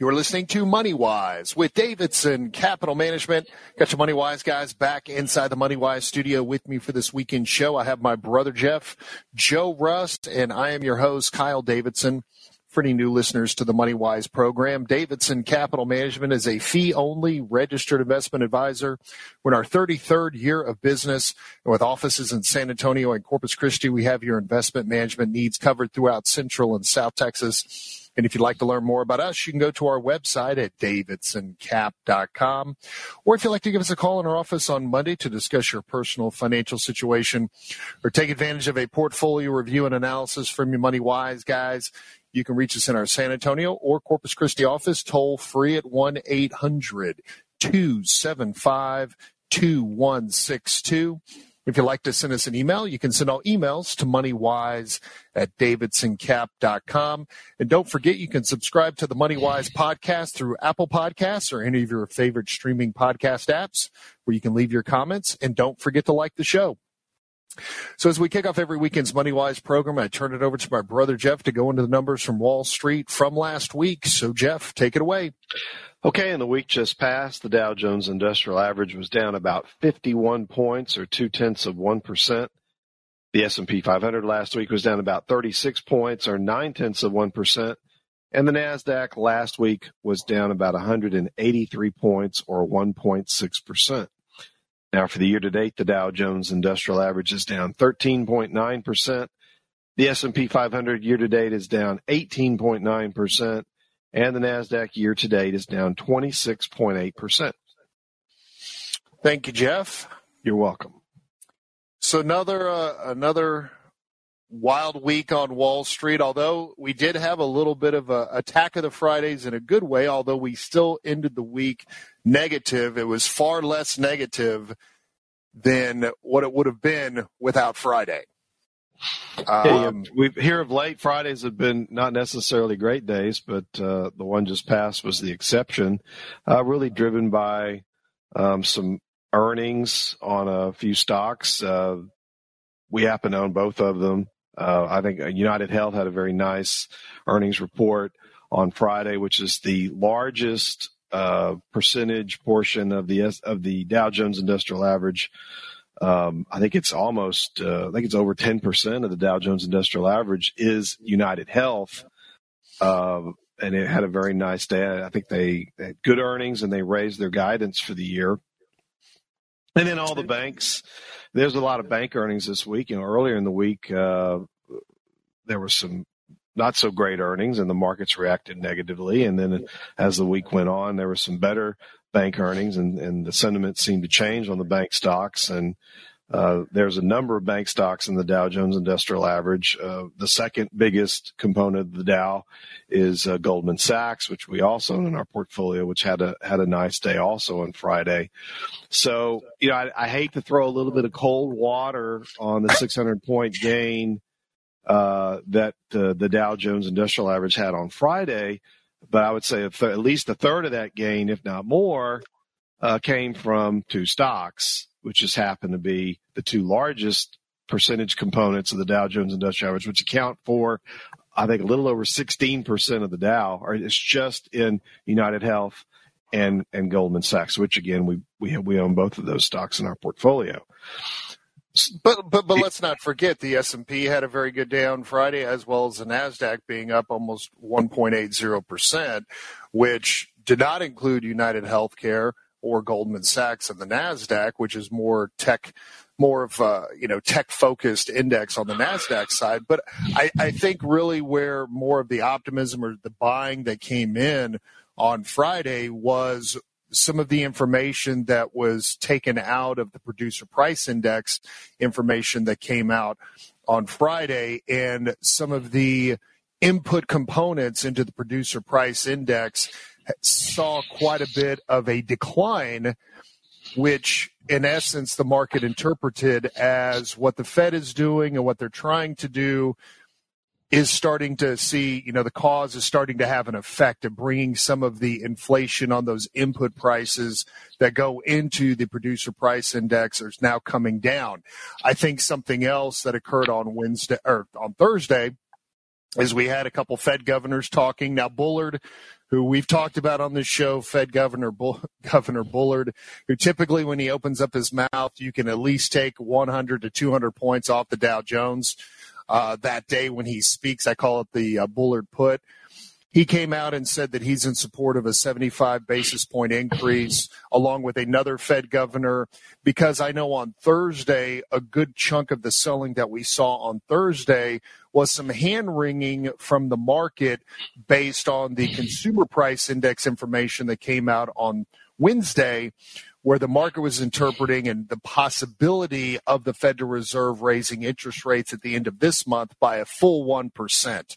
You're listening to Money Wise with Davidson Capital Management. Got your Money Wise guys back inside the Money Wise studio with me for this weekend show. I have my brother Jeff, Joe Rust, and I am your host, Kyle Davidson. For any new listeners to the Money Wise program, Davidson Capital Management is a fee only registered investment advisor. We're in our 33rd year of business. And with offices in San Antonio and Corpus Christi, we have your investment management needs covered throughout Central and South Texas. And if you'd like to learn more about us, you can go to our website at davidsoncap.com. Or if you'd like to give us a call in our office on Monday to discuss your personal financial situation or take advantage of a portfolio review and analysis from your Money Wise guys, you can reach us in our San Antonio or Corpus Christi office toll free at 1 800 275 2162. If you'd like to send us an email, you can send all emails to moneywise at davidsoncap.com. And don't forget, you can subscribe to the MoneyWise podcast through Apple Podcasts or any of your favorite streaming podcast apps where you can leave your comments. And don't forget to like the show. So as we kick off every weekend's MoneyWise program, I turn it over to my brother Jeff to go into the numbers from Wall Street from last week. So Jeff, take it away. Okay, in the week just passed, the Dow Jones Industrial Average was down about 51 points or two tenths of one percent. The S&P 500 last week was down about 36 points or nine tenths of one percent, and the Nasdaq last week was down about 183 points or 1.6 percent. Now, for the year to date, the Dow Jones Industrial Average is down 13.9 percent. The S&P 500 year to date is down 18.9 percent, and the Nasdaq year to date is down 26.8 percent. Thank you, Jeff. You're welcome. So another uh, another wild week on Wall Street. Although we did have a little bit of a attack of the Fridays in a good way, although we still ended the week negative. It was far less negative than what it would have been without Friday. Um, we hear of late Fridays have been not necessarily great days, but uh, the one just passed was the exception. Uh, really driven by um, some earnings on a few stocks. Uh, we happen to own both of them. Uh, I think United Health had a very nice earnings report on Friday, which is the largest uh, percentage portion of the of the Dow Jones Industrial Average. Um, I think it's almost, uh, I think it's over 10% of the Dow Jones Industrial Average is United Health. Uh, and it had a very nice day. I think they, had good earnings and they raised their guidance for the year. And then all the banks, there's a lot of bank earnings this week. You know, earlier in the week, uh, there were some not so great earnings and the markets reacted negatively. And then as the week went on, there were some better bank earnings and, and the sentiment seemed to change on the bank stocks. And uh, there's a number of bank stocks in the Dow Jones Industrial Average. Uh, the second biggest component of the Dow is uh, Goldman Sachs, which we also own in our portfolio, which had a had a nice day also on Friday. So you know, I, I hate to throw a little bit of cold water on the 600 point gain uh, that uh, the Dow Jones Industrial Average had on Friday, but I would say th- at least a third of that gain, if not more, uh, came from two stocks, which just happen to be the two largest percentage components of the Dow Jones Industrial Average, which account for, I think, a little over 16% of the Dow, or it's just in United Health and, and Goldman Sachs, which again, we, we, have, we own both of those stocks in our portfolio. But but but let's not forget the S and P had a very good day on Friday, as well as the Nasdaq being up almost 1.80 percent, which did not include United Healthcare or Goldman Sachs and the Nasdaq, which is more tech, more of a you know tech focused index on the Nasdaq side. But I, I think really where more of the optimism or the buying that came in on Friday was some of the information that was taken out of the producer price index information that came out on Friday and some of the input components into the producer price index saw quite a bit of a decline which in essence the market interpreted as what the Fed is doing and what they're trying to do is starting to see, you know, the cause is starting to have an effect of bringing some of the inflation on those input prices that go into the producer price index is now coming down. I think something else that occurred on Wednesday or on Thursday is we had a couple Fed governors talking. Now Bullard who we've talked about on this show, Fed Governor Bull, Governor Bullard, who typically when he opens up his mouth, you can at least take 100 to 200 points off the Dow Jones uh, that day when he speaks. I call it the uh, Bullard put. He came out and said that he's in support of a 75 basis point increase, along with another Fed governor, because I know on Thursday, a good chunk of the selling that we saw on Thursday was some hand wringing from the market based on the consumer price index information that came out on Wednesday, where the market was interpreting and the possibility of the Federal Reserve raising interest rates at the end of this month by a full 1%.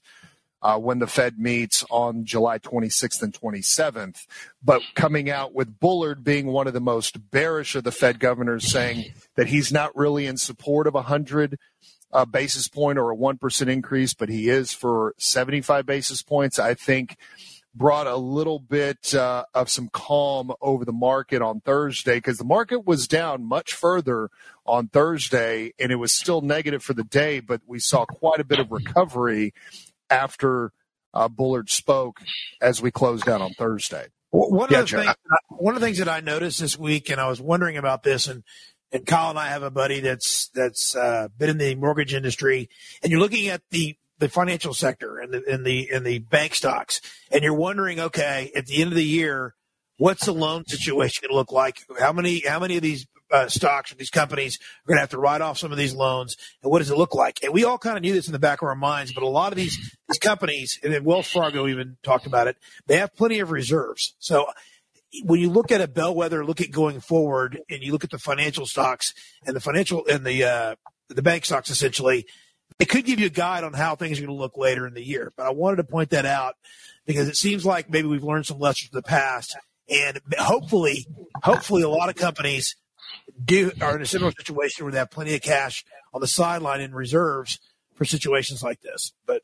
Uh, when the Fed meets on July 26th and 27th. But coming out with Bullard being one of the most bearish of the Fed governors, saying that he's not really in support of a 100 uh, basis point or a 1% increase, but he is for 75 basis points. I think brought a little bit uh, of some calm over the market on Thursday because the market was down much further on Thursday and it was still negative for the day, but we saw quite a bit of recovery after uh, Bullard spoke as we closed out on Thursday. One, of the things, one of the things that I noticed this week, and I was wondering about this, and and Kyle and I have a buddy that's that's uh, been in the mortgage industry, and you're looking at the the financial sector and the and the and the bank stocks, and you're wondering, okay, at the end of the year, what's the loan situation going to look like? How many how many of these uh, stocks or these companies are going to have to write off some of these loans, and what does it look like? And we all kind of knew this in the back of our minds, but a lot of these these companies, and then Wells Fargo even talked about it, they have plenty of reserves. So when you look at a bellwether, look at going forward, and you look at the financial stocks and the financial and the uh, the bank stocks, essentially, it could give you a guide on how things are going to look later in the year. But I wanted to point that out because it seems like maybe we've learned some lessons from the past, and hopefully, hopefully, a lot of companies do are in a similar situation where they have plenty of cash on the sideline in reserves for situations like this. But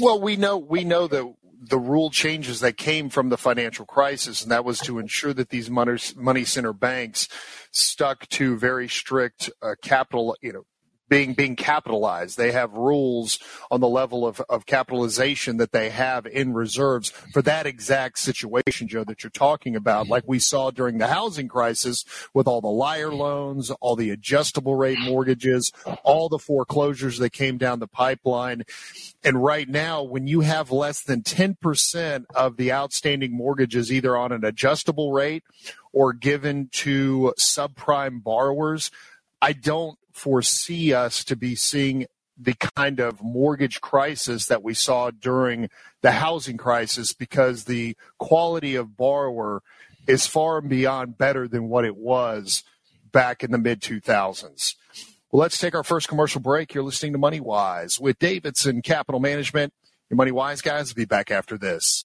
well, we know we know that the rule changes that came from the financial crisis, and that was to ensure that these money, money center banks stuck to very strict uh, capital, you know, being being capitalized. They have rules on the level of, of capitalization that they have in reserves for that exact situation, Joe, that you're talking about. Like we saw during the housing crisis with all the liar loans, all the adjustable rate mortgages, all the foreclosures that came down the pipeline. And right now, when you have less than 10% of the outstanding mortgages either on an adjustable rate or given to subprime borrowers, I don't foresee us to be seeing the kind of mortgage crisis that we saw during the housing crisis because the quality of borrower is far and beyond better than what it was back in the mid 2000s. Well, let's take our first commercial break. You're listening to Money Wise with Davidson Capital Management. Your Money Wise guys will be back after this.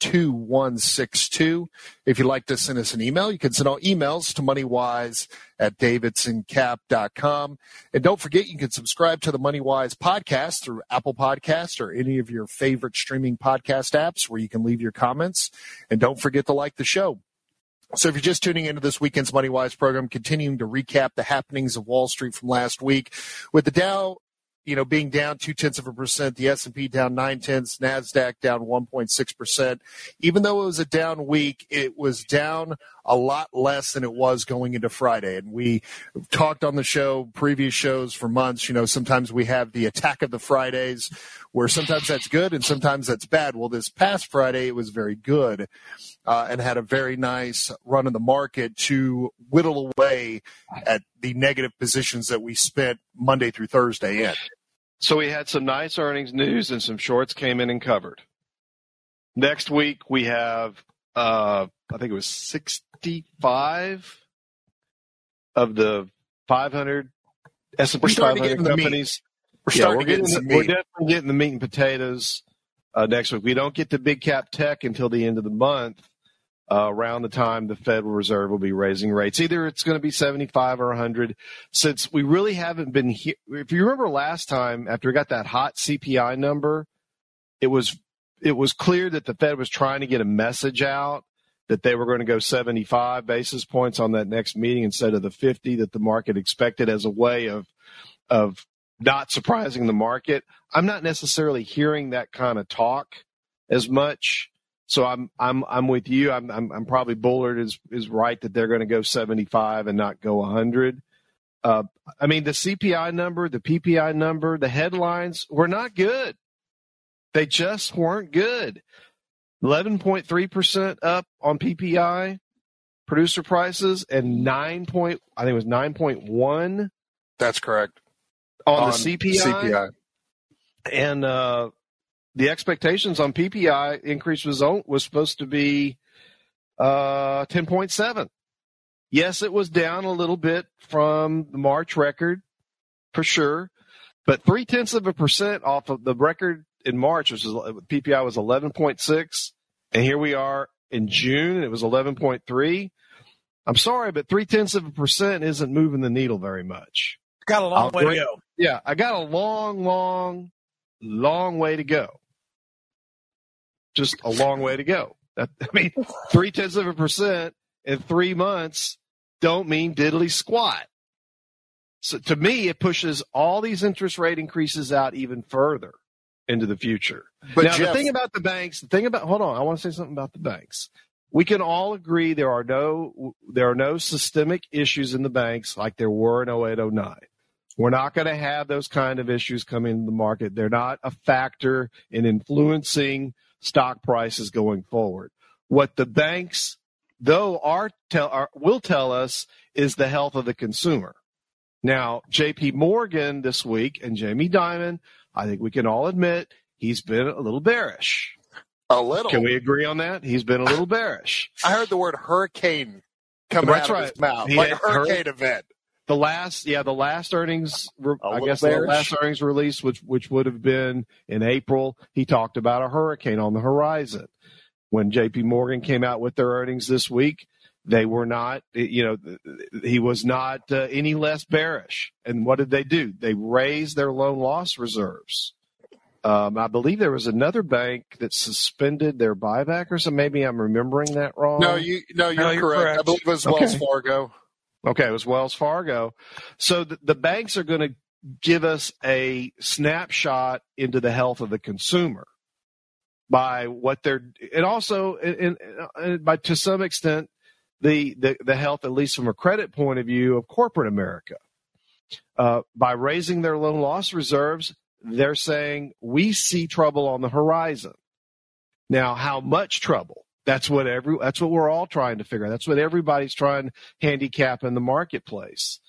2162. If you'd like to send us an email, you can send all emails to moneywise at davidsoncap.com. And don't forget, you can subscribe to the MoneyWise podcast through Apple Podcast or any of your favorite streaming podcast apps where you can leave your comments. And don't forget to like the show. So if you're just tuning into this weekend's MoneyWise program, continuing to recap the happenings of Wall Street from last week, with the Dow you know, being down two tenths of a percent, the S and P down nine tenths, Nasdaq down one point six percent. Even though it was a down week, it was down a lot less than it was going into Friday. And we talked on the show, previous shows for months. You know, sometimes we have the attack of the Fridays where sometimes that's good and sometimes that's bad. Well, this past Friday, it was very good uh, and had a very nice run in the market to whittle away at the negative positions that we spent Monday through Thursday in. So we had some nice earnings news and some shorts came in and covered. Next week we have, uh, I think it was 65 of the 500 S&P 500 companies. We're starting yeah, we're, getting the, we're definitely getting the meat and potatoes uh, next week. We don't get the big cap tech until the end of the month. Uh, around the time the Federal Reserve will be raising rates. Either it's going to be 75 or 100. Since we really haven't been here, if you remember last time after we got that hot CPI number, it was it was clear that the Fed was trying to get a message out that they were going to go 75 basis points on that next meeting instead of the 50 that the market expected as a way of of not surprising the market. I'm not necessarily hearing that kind of talk as much. So I'm I'm I'm with you. I'm I'm, I'm probably Bullard is is right that they're going to go 75 and not go 100. Uh, I mean the CPI number, the PPI number, the headlines were not good. They just weren't good. 11.3 percent up on PPI producer prices and nine point I think it was 9.1. That's correct on, on the CPI. CPI. And uh, the expectations on PPI increase was was supposed to be uh, 10.7. Yes, it was down a little bit from the March record, for sure, but three tenths of a percent off of the record in March, which was PPI was 11.6, and here we are in June, and it was 11.3. I'm sorry, but three tenths of a percent isn't moving the needle very much. Got a long I'll way to go. Yeah, I got a long, long, long way to go. Just a long way to go. That, I mean, three tenths of a percent in three months don't mean diddly squat. So to me, it pushes all these interest rate increases out even further into the future. But now, Jeff, the thing about the banks, the thing about, hold on, I want to say something about the banks. We can all agree there are no, there are no systemic issues in the banks like there were in 08, 09. We're not going to have those kind of issues come into the market. They're not a factor in influencing stock prices going forward. What the banks, though, are tell are, will tell us is the health of the consumer. Now, J.P. Morgan this week and Jamie Dimon, I think we can all admit he's been a little bearish. A little. Can we agree on that? He's been a little bearish. I heard the word hurricane come That's out right. of his mouth, he like a hurricane hur- event the last yeah the last earnings i guess bearish. the last earnings release which which would have been in april he talked about a hurricane on the horizon when jp morgan came out with their earnings this week they were not you know he was not uh, any less bearish and what did they do they raised their loan loss reserves um, I believe there was another bank that suspended their buyback, or so maybe I'm remembering that wrong. No, you no, you're, no, you're correct. correct. I believe it was Wells. Fargo. Okay, it was Wells Fargo. So the, the banks are going to give us a snapshot into the health of the consumer by what they're, and also, in, by to some extent, the, the the health, at least from a credit point of view, of corporate America. Uh, by raising their loan loss reserves, they're saying we see trouble on the horizon. Now, how much trouble? That's what every that's what we're all trying to figure out. That's what everybody's trying to handicap in the marketplace.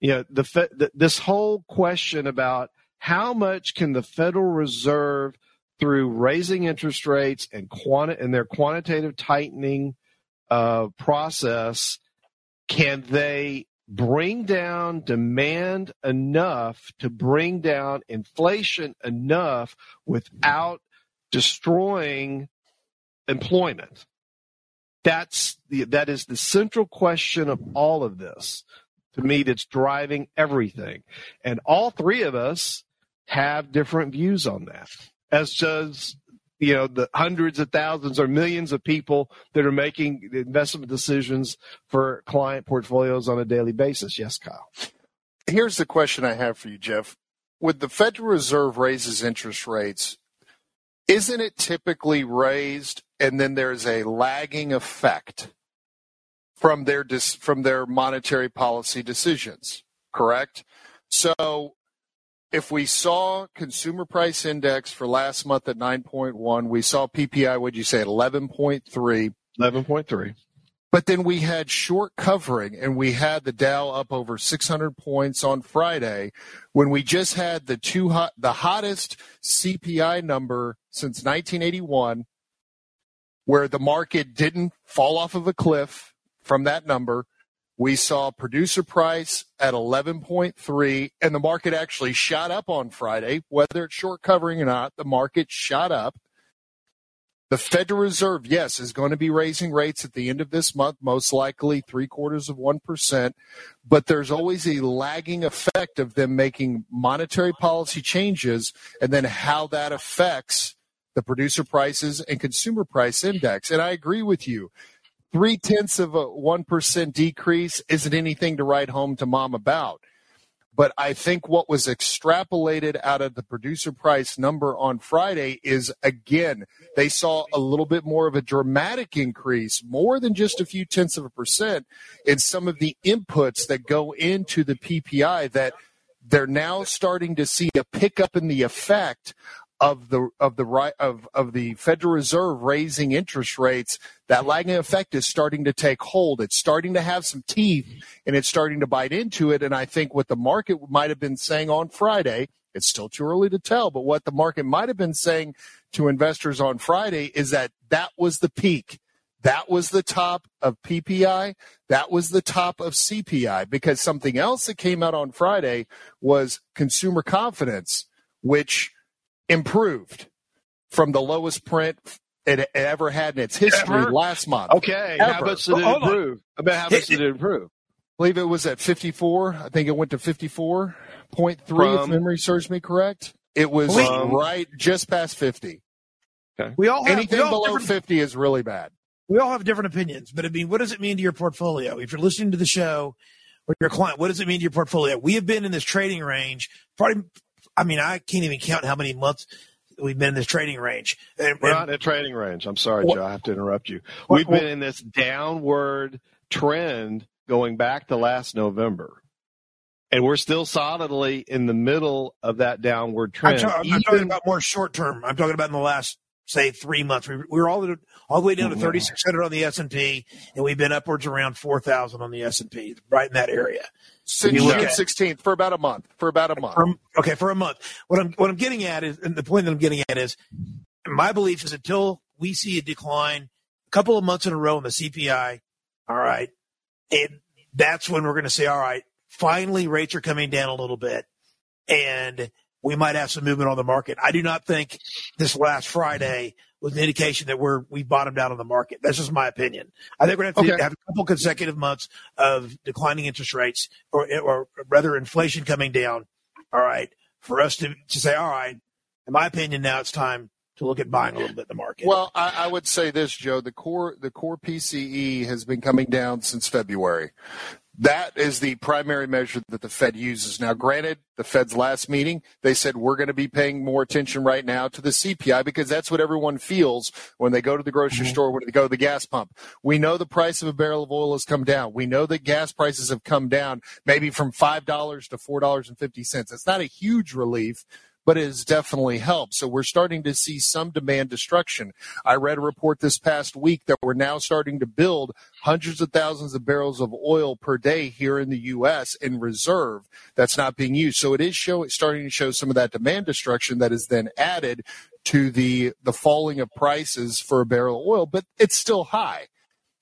You know, the, the this whole question about how much can the Federal Reserve through raising interest rates and quanti- and their quantitative tightening uh, process can they bring down demand enough to bring down inflation enough without destroying employment. That's the, that is the central question of all of this to me that's driving everything. And all three of us have different views on that, as does you know the hundreds of thousands or millions of people that are making investment decisions for client portfolios on a daily basis. Yes, Kyle. Here's the question I have for you, Jeff. When the Federal Reserve raises interest rates, isn't it typically raised and then there's a lagging effect from their dis, from their monetary policy decisions. Correct. So if we saw consumer price index for last month at 9.1, we saw PPI, would you say, 11.3. 11.3. But then we had short covering and we had the Dow up over 600 points on Friday when we just had the two hot, the hottest CPI number since 1981 where the market didn't fall off of a cliff from that number we saw producer price at 11.3 and the market actually shot up on Friday, whether it's short covering or not, the market shot up. The Federal Reserve, yes, is going to be raising rates at the end of this month, most likely three quarters of 1%. But there's always a lagging effect of them making monetary policy changes and then how that affects the producer prices and consumer price index. And I agree with you three tenths of a 1% decrease isn't anything to write home to mom about. But I think what was extrapolated out of the producer price number on Friday is again, they saw a little bit more of a dramatic increase, more than just a few tenths of a percent in some of the inputs that go into the PPI that they're now starting to see a pickup in the effect of the of the right of of the Federal Reserve raising interest rates, that lagging effect is starting to take hold. It's starting to have some teeth, and it's starting to bite into it. And I think what the market might have been saying on Friday, it's still too early to tell, but what the market might have been saying to investors on Friday is that that was the peak. That was the top of PPI. That was the top of CPI because something else that came out on Friday was consumer confidence, which improved from the lowest print it ever had in its history ever? last month. Okay, ever. how much did it improve? About how much did it improve? I believe it was at 54. I think it went to 54.3 if memory serves me correct. It was um, right just past 50. Okay. We all have, anything all below 50 is really bad. We all have different opinions, but I mean, what does it mean to your portfolio? If you're listening to the show or your client, what does it mean to your portfolio? We have been in this trading range probably I mean, I can't even count how many months we've been in this trading range. And, We're not in a trading range. I'm sorry, what, Joe. I have to interrupt you. We've what, been in this downward trend going back to last November. And we're still solidly in the middle of that downward trend. I'm, I'm talking about more short term. I'm talking about in the last, say, three months. We, we were all the, all the way down to mm-hmm. 3,600 on the S and P, and we've been upwards around 4,000 on the S and P, right in that area since June sixteenth for about a month. For about a month. For, okay, for a month. What I'm what I'm getting at is, and the point that I'm getting at is, my belief is until we see a decline, a couple of months in a row in the CPI, all right, and that's when we're going to say, all right, finally rates are coming down a little bit, and we might have some movement on the market. I do not think this last Friday was an indication that we're we bottomed out on the market. That's just my opinion. I think we're going to have okay. have a couple consecutive months of declining interest rates, or or rather inflation coming down. All right, for us to to say, all right, in my opinion, now it's time to look at buying a little bit in the market. Well, I, I, would say this, Joe. The core the core PCE has been coming down since February. That is the primary measure that the Fed uses. Now, granted, the Fed's last meeting, they said we're going to be paying more attention right now to the CPI because that's what everyone feels when they go to the grocery mm-hmm. store, when they go to the gas pump. We know the price of a barrel of oil has come down. We know that gas prices have come down maybe from $5 to $4.50. It's not a huge relief, but it has definitely helped. So we're starting to see some demand destruction. I read a report this past week that we're now starting to build hundreds of thousands of barrels of oil per day here in the U.S. in reserve that's not being used. So it is show, starting to show some of that demand destruction that is then added to the the falling of prices for a barrel of oil, but it's still high.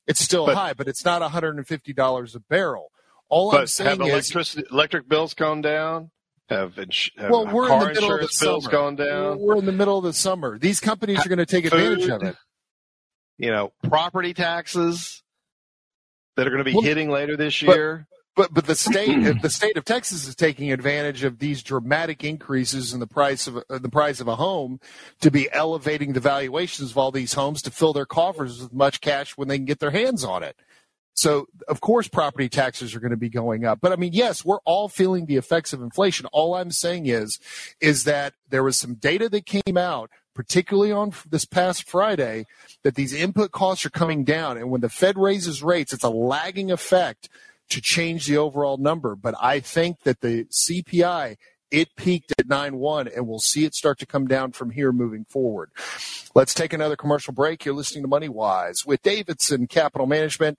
It's still but, high, but it's not $150 a barrel. All I'm saying have electricity, is electric bills come down. Have, have well, we're in the middle of the bills summer. going down. We're in the middle of the summer. These companies are going to take advantage of it. You know, property taxes that are going to be well, hitting later this year. But but the state the state of Texas is taking advantage of these dramatic increases in the price of uh, the price of a home to be elevating the valuations of all these homes to fill their coffers with much cash when they can get their hands on it. So, of course, property taxes are going to be going up. But I mean, yes, we're all feeling the effects of inflation. All I'm saying is, is that there was some data that came out particularly on this past Friday, that these input costs are coming down. And when the Fed raises rates, it's a lagging effect to change the overall number. But I think that the CPI it peaked at 9.1 and we'll see it start to come down from here moving forward. Let's take another commercial break. You're listening to Money Wise with Davidson Capital Management.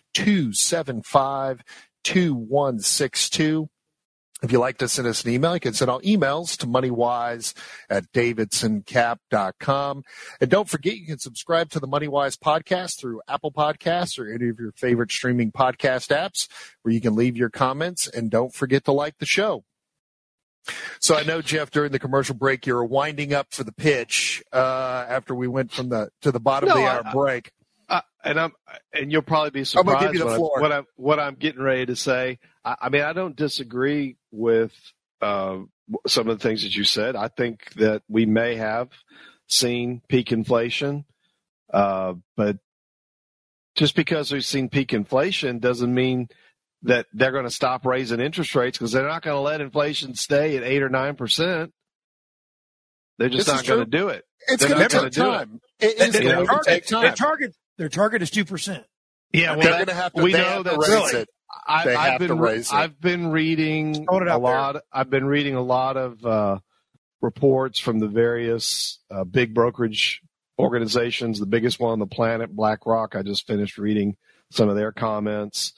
275 2162. If you'd like to send us an email, you can send all emails to moneywise at davidsoncap.com. And don't forget, you can subscribe to the Moneywise podcast through Apple Podcasts or any of your favorite streaming podcast apps where you can leave your comments. And don't forget to like the show. So I know Jeff during the commercial break you were winding up for the pitch uh, after we went from the to the bottom no, of the hour I, break. Uh, and I'm and you'll probably be surprised what, I, what, I'm what I'm getting ready to say. I, I mean I don't disagree with uh, some of the things that you said. I think that we may have seen peak inflation, uh, but just because we've seen peak inflation doesn't mean that they're going to stop raising interest rates because they're not going to let inflation stay at eight or nine percent. They're just this not going to do it. It's going to take time. It, it is going to take time. Their target, their target is two percent. Yeah, well, they're going to have to. We know that raise it. I, have been I've been reading a lot. There. I've been reading a lot of uh, reports from the various uh, big brokerage organizations. The biggest one on the planet, BlackRock. I just finished reading some of their comments,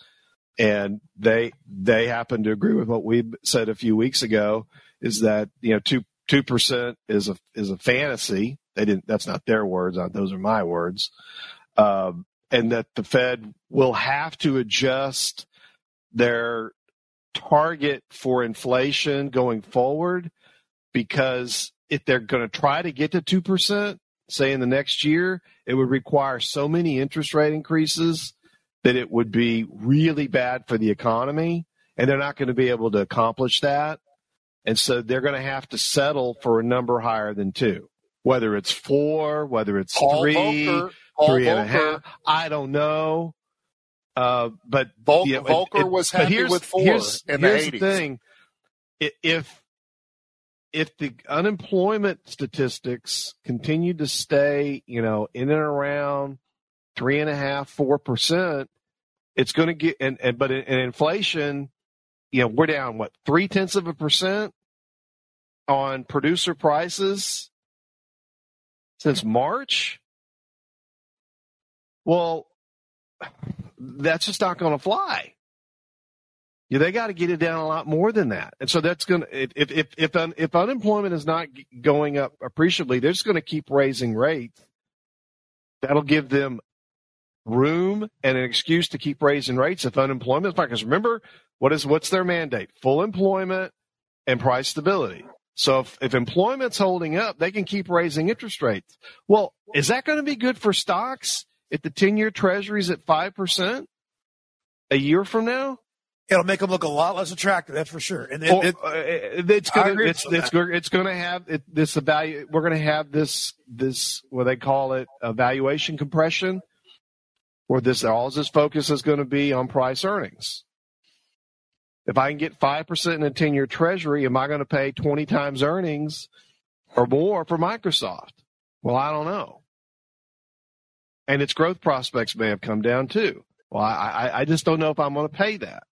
and they they happen to agree with what we said a few weeks ago. Is that you know two two percent is a is a fantasy. They didn't. That's not their words. Those are my words. Um, and that the Fed will have to adjust their target for inflation going forward because if they're going to try to get to 2%, say in the next year, it would require so many interest rate increases that it would be really bad for the economy. And they're not going to be able to accomplish that. And so they're going to have to settle for a number higher than two, whether it's four, whether it's Paul three, Volcker, three and a half. I don't know. Uh, but Vol- yeah, Volcker it, was happy with four here's, in here's the 80s. The thing. If if the unemployment statistics continue to stay, you know, in and around three and a half, four percent, it's going to get and, and but in, in inflation, you know, we're down what three tenths of a percent on producer prices since March. Well, that's just not going to fly. Yeah, they got to get it down a lot more than that, and so that's going to if if if if unemployment is not going up appreciably, they're just going to keep raising rates. That'll give them room and an excuse to keep raising rates if unemployment. Because remember, what is what's their mandate? Full employment and price stability. So if, if employment's holding up, they can keep raising interest rates. Well, is that going to be good for stocks? If the 10 year treasury is at 5% a year from now? It'll make them look a lot less attractive. That's for sure. And it, well, it, uh, it's going to it's, it's, it's going to have it, this value. We're going to have this this what they call it valuation compression, where this all this focus is going to be on price earnings. If I can get five percent in a ten year treasury, am I going to pay twenty times earnings or more for Microsoft? Well, I don't know and its growth prospects may have come down too. Well, I, I just don't know if I'm going to pay that.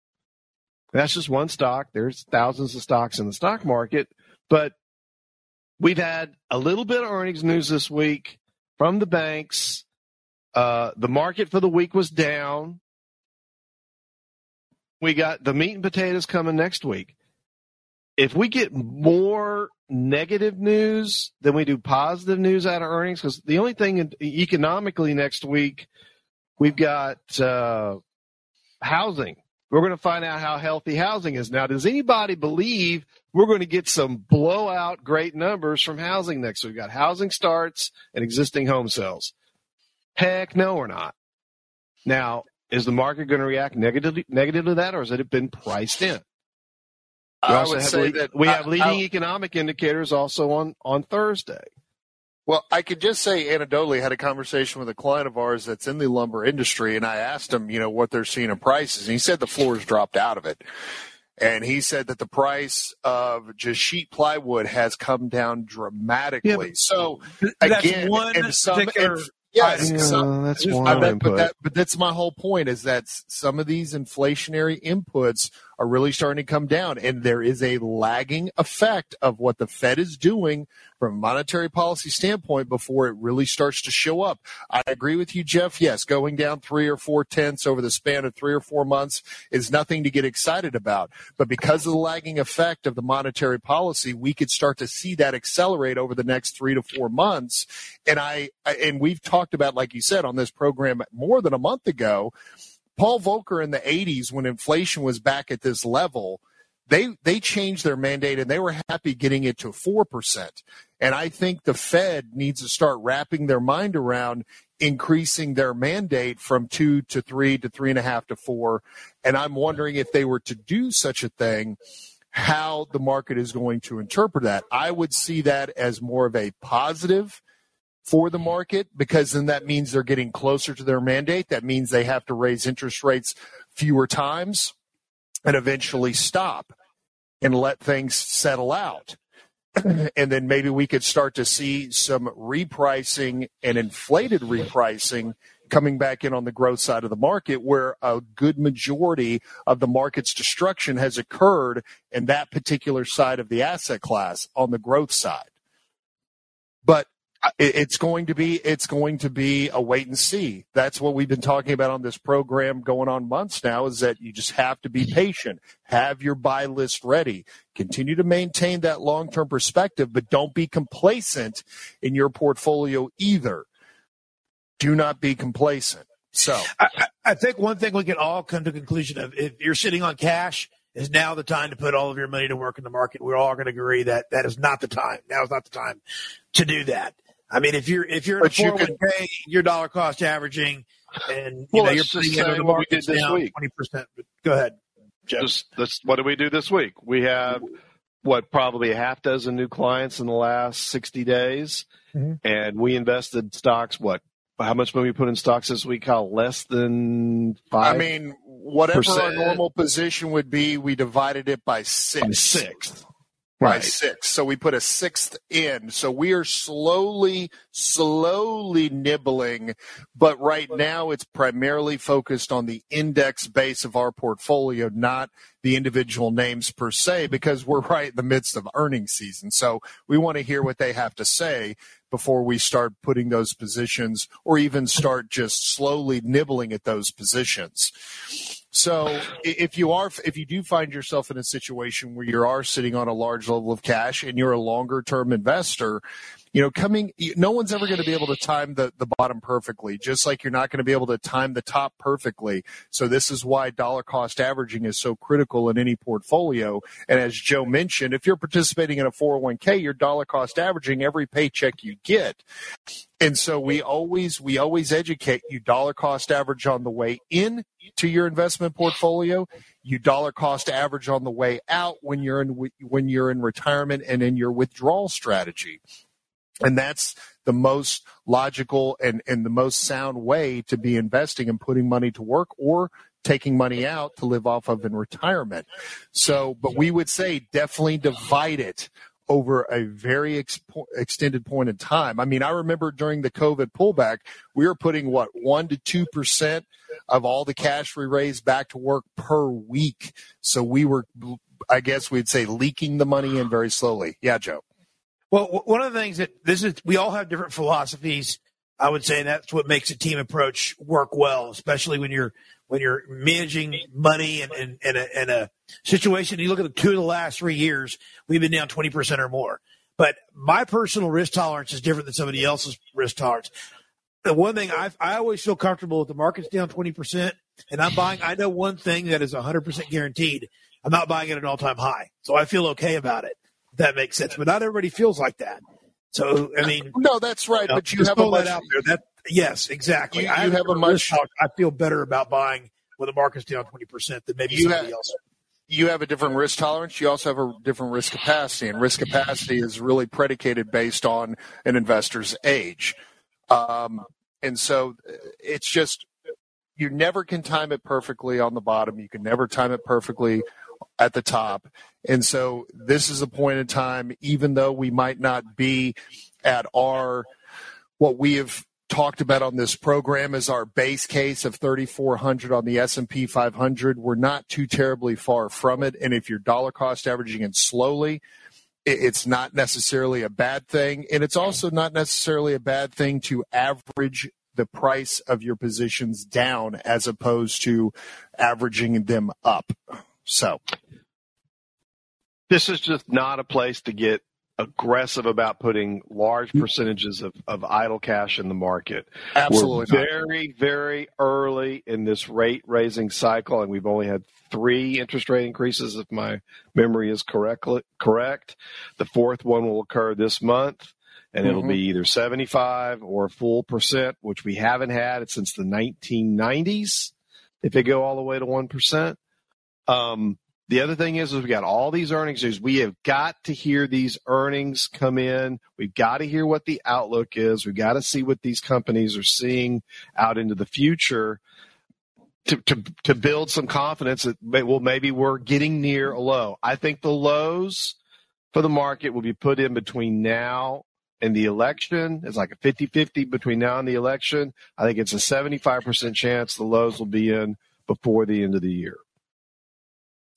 That's just one stock. There's thousands of stocks in the stock market, but we've had a little bit of earnings news this week from the banks. Uh, the market for the week was down. We got the meat and potatoes coming next week. If we get more negative news than we do positive news out of earnings because the only thing economically next week we've got uh, housing. We're going to find out how healthy housing is now. Does anybody believe we're going to get some blowout great numbers from housing next. we've got housing starts and existing home sales. Heck no, we're not. Now, is the market going to react negatively, negatively to that, or has it been priced in? We I would say that we have leading I- economic indicators also on on Thursday. Well, I could just say anecdotally, I had a conversation with a client of ours that's in the lumber industry, and I asked him, you know, what they're seeing in prices, and he said the floors dropped out of it. And he said that the price of just sheet plywood has come down dramatically. Yeah, so That's again, one and some, particular and- yes, item. some- that's one I bet, input. but that, but that's my whole point is that some of these inflationary inputs are really starting to come down, and there is a lagging effect of what the Fed is doing from a monetary policy standpoint before it really starts to show up. I agree with you, Jeff. Yes, going down three or four tenths over the span of three or four months is nothing to get excited about. But because of the lagging effect of the monetary policy, we could start to see that accelerate over the next three to four months. And I, and we've talked about, like you said, on this program more than a month ago. Paul Volcker in the 80s, when inflation was back at this level, they they changed their mandate and they were happy getting it to four percent. And I think the Fed needs to start wrapping their mind around increasing their mandate from two to three to three and a half to four. And I'm wondering if they were to do such a thing, how the market is going to interpret that. I would see that as more of a positive for the market because then that means they're getting closer to their mandate. That means they have to raise interest rates fewer times and eventually stop and let things settle out. and then maybe we could start to see some repricing and inflated repricing coming back in on the growth side of the market where a good majority of the market's destruction has occurred in that particular side of the asset class on the growth side. But it's going to be it's going to be a wait and see. That's what we've been talking about on this program going on months now is that you just have to be patient. Have your buy list ready. Continue to maintain that long-term perspective, but don't be complacent in your portfolio either. Do not be complacent. So, I, I- think one thing we can all come to conclusion of if you're sitting on cash, is now the time to put all of your money to work in the market. We're all going to agree that that is not the time. Now is not the time to do that. I mean, if you're if you're in But a you 401k, you're dollar cost averaging, and you Well, know you're let's putting say into the what we did this down week. twenty percent. Go ahead, Jeff. Just that's what did we do this week? We have what probably a half dozen new clients in the last sixty days, Mhm. and we invested stocks. What? How much money we put in stocks this week? How less than five? I mean, whatever our normal position would be, we divided it by six. by sixth. by Right. six. So we put a sixth in. So we are slowly, slowly nibbling. But right now it's primarily focused on the index base of our portfolio, not the individual names per se, because we're right in the midst of earnings season. So we want to hear what they have to say before we start putting those positions or even start just slowly nibbling at those positions. So if you are, if you do find yourself in a situation where you are sitting on a large level of cash and you're a longer term investor, you know, coming, no one's ever going to be able to time the, the bottom perfectly, just like you're not going to be able to time the top perfectly. So this is why dollar cost averaging is so critical in any portfolio. And as Joe mentioned, if you're participating in a 401k, you're dollar cost averaging every paycheck you get. And so we always we always educate you dollar cost average on the way in to your investment portfolio, you dollar cost average on the way out when you're in when you're in retirement and in your withdrawal strategy. And that's the most logical and, and the most sound way to be investing and putting money to work or taking money out to live off of in retirement. So, but we would say definitely divide it over a very ex- extended point in time. I mean, I remember during the COVID pullback, we were putting what one to two percent of all the cash we raised back to work per week. So we were, I guess we'd say, leaking the money in very slowly. Yeah, Joe. Well, one of the things that this is, we all have different philosophies. I would say that's what makes a team approach work well, especially when you're when you're managing money and in, a, a situation. You look at the two of the last three years, we've been down twenty percent or more. But my personal risk tolerance is different than somebody else's risk tolerance. The one thing I I always feel comfortable with the market's down twenty percent, and I'm buying. I know one thing that is hundred percent guaranteed. I'm not buying at an all time high. So I feel okay about it. That makes sense. But not everybody feels like that. So I mean, no, that's right. You know, but you have a much, that out there. That yes, exactly. You, you I have a much. I feel better about buying when the market's down twenty percent than maybe somebody have, else. You have a different risk tolerance. You also have a different risk capacity, and risk capacity is really predicated based on an investor's age. Um, and so uh, it's just you never can time it perfectly on the bottom. You can never time it perfectly at the top. And so this is a point in time, even though we might not be at our what we have talked about on this program as our base case of 3400 on the S&P 500 we're not too terribly far from it and if you're dollar cost averaging it slowly it's not necessarily a bad thing and it's also not necessarily a bad thing to average the price of your positions down as opposed to averaging them up. So this is just not a place to get aggressive about putting large percentages of, of idle cash in the market. Absolutely. We're very, very early in this rate raising cycle, and we've only had three interest rate increases, if my memory is correct. correct. The fourth one will occur this month and mm-hmm. it'll be either 75 or a full percent, which we haven't had since the 1990s. If they go all the way to 1%. Um, the other thing is, is we got all these earnings news. We have got to hear these earnings come in. We've got to hear what the outlook is. We've got to see what these companies are seeing out into the future to, to, to build some confidence that, well, maybe we're getting near a low. I think the lows for the market will be put in between now and the election. It's like a 50 50 between now and the election. I think it's a 75% chance the lows will be in before the end of the year.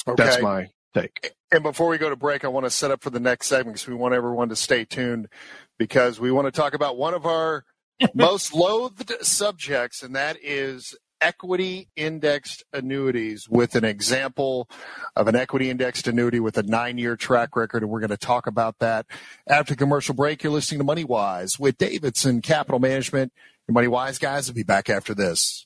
Okay. That's my take. And before we go to break, I want to set up for the next segment because we want everyone to stay tuned because we want to talk about one of our most loathed subjects, and that is equity indexed annuities with an example of an equity indexed annuity with a nine year track record. And we're going to talk about that after commercial break. You're listening to Money Wise with Davidson Capital Management. Your Money Wise guys will be back after this.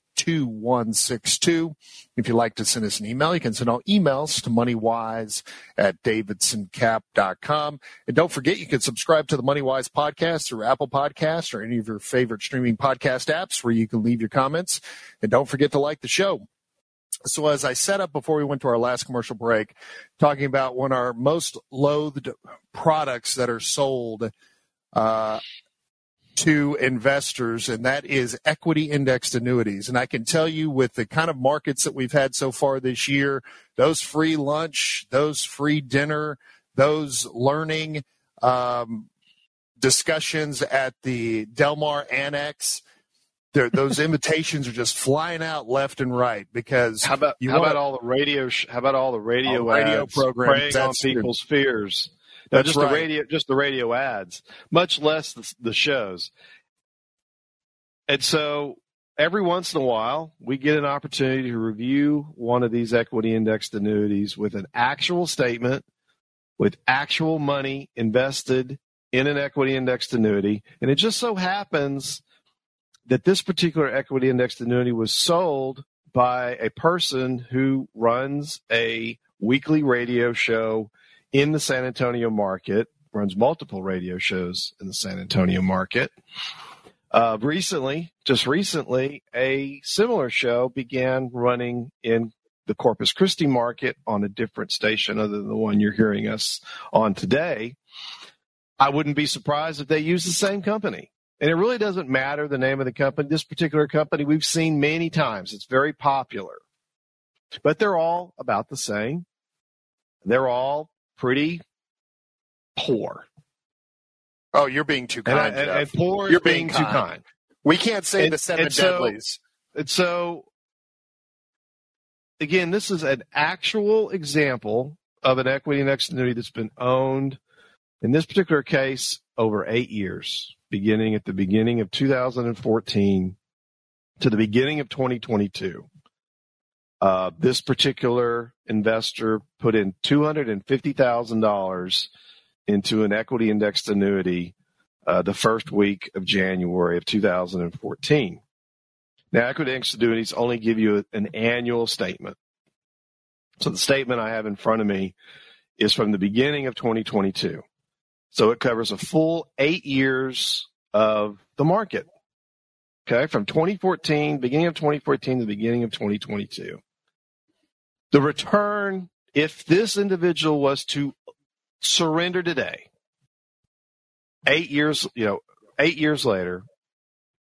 2162. If you'd like to send us an email, you can send all emails to moneywise at davidsoncap.com. And don't forget, you can subscribe to the Moneywise podcast through Apple Podcasts or any of your favorite streaming podcast apps where you can leave your comments. And don't forget to like the show. So as I set up before we went to our last commercial break, talking about one of our most loathed products that are sold uh, to investors, and that is equity indexed annuities. And I can tell you with the kind of markets that we've had so far this year, those free lunch, those free dinner, those learning um, discussions at the Del Mar Annex, those invitations are just flying out left and right because how about how about all the radio sh- how about all the radio all radio programs on people's fears no, just right. the radio, just the radio ads, much less the, the shows. And so every once in a while, we get an opportunity to review one of these equity indexed annuities with an actual statement, with actual money invested in an equity indexed annuity. And it just so happens that this particular equity indexed annuity was sold by a person who runs a weekly radio show in the San Antonio market, runs multiple radio shows in the San Antonio market. Uh, recently, just recently, a similar show began running in the Corpus Christi market on a different station other than the one you're hearing us on today. I wouldn't be surprised if they use the same company. And it really doesn't matter the name of the company. This particular company we've seen many times. It's very popular. But they're all about the same. They're all pretty poor. Oh, you're being too kind. And, and, and poor you're being, being too kind. We can't say and, the seven and deadlies. So, and so, again, this is an actual example of an equity indexed annuity that's been owned In this particular case, over eight years, beginning at the beginning of 2014 to the beginning of 2022. Uh, this particular investor put in $250,000 into an equity indexed annuity uh, the first week of January of 2014. Now, equity indexed annuities only give you an annual statement. So the statement I have in front of me is from the beginning of 2022. So it covers a full eight years of the market. Okay, from 2014, beginning of 2014 to the beginning of 2022. The return, if this individual was to surrender today, eight years, you know, eight years later,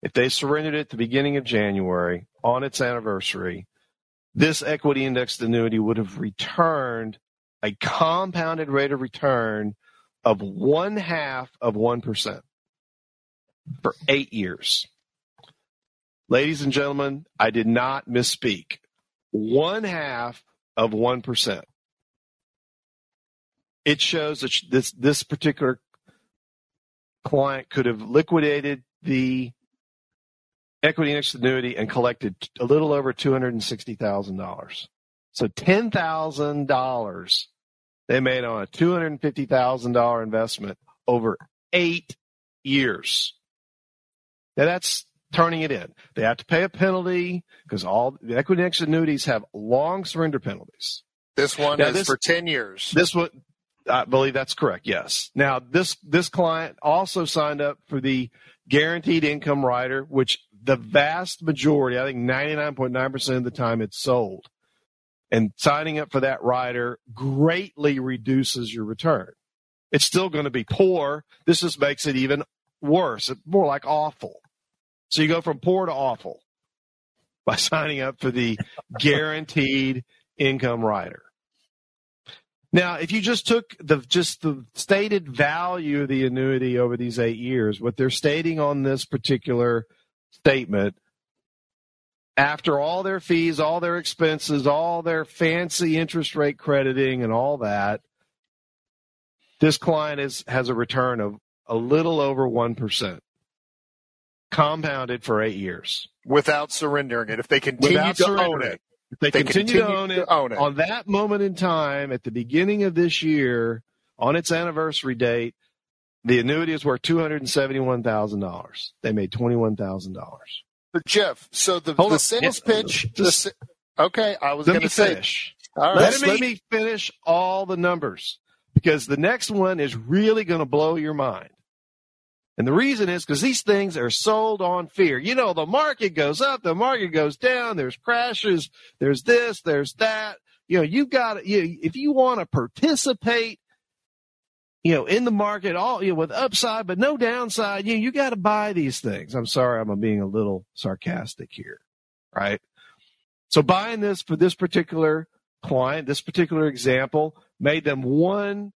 if they surrendered at the beginning of January on its anniversary, this equity indexed annuity would have returned a compounded rate of return of one half of 1% for eight years. Ladies and gentlemen, I did not misspeak one half of 1%. It shows that this, this particular client could have liquidated the equity annuity and collected a little over $260,000. So $10,000 they made on a $250,000 investment over eight years. Now that's turning it in. They have to pay a penalty because all the equity indexed annuities have long surrender penalties. This one now, is this, for 10 years. This one, I believe that's correct. Yes. Now this, this client also signed up for the guaranteed income rider, which the vast majority, I think 99.9% of the time it's sold. And signing up for that rider greatly reduces your return. It's still going to be poor. This just makes it even worse, more like awful. So you go from poor to awful by signing up for the guaranteed income rider. Now, if you just took the just the stated value of the annuity over these eight years, what they're stating on this particular statement, after all their fees, all their expenses, all their fancy interest rate crediting, and all that, this client is has a return of a little over one percent compounded for eight years without surrendering it. If they continue without to own it, if they, they continue, continue, to, own, to it, own it on that moment in time at the beginning of this year, on its anniversary date, the annuity is worth two hundred and seventy-one thousand dollars. They made twenty-one thousand dollars. But Jeff, so the, the sales pitch. Just, the, okay, I was going to say. Right. Let, me, let me finish all the numbers because the next one is really going to blow your mind. And the reason is because these things are sold on fear. You know, the market goes up, the market goes down, there's crashes, there's this, there's that. You know, you've got you, if you want to participate, you know, in the market, all you know, with upside but no downside, you know, you got to buy these things. I'm sorry, I'm being a little sarcastic here, right? So buying this for this particular client, this particular example, made them one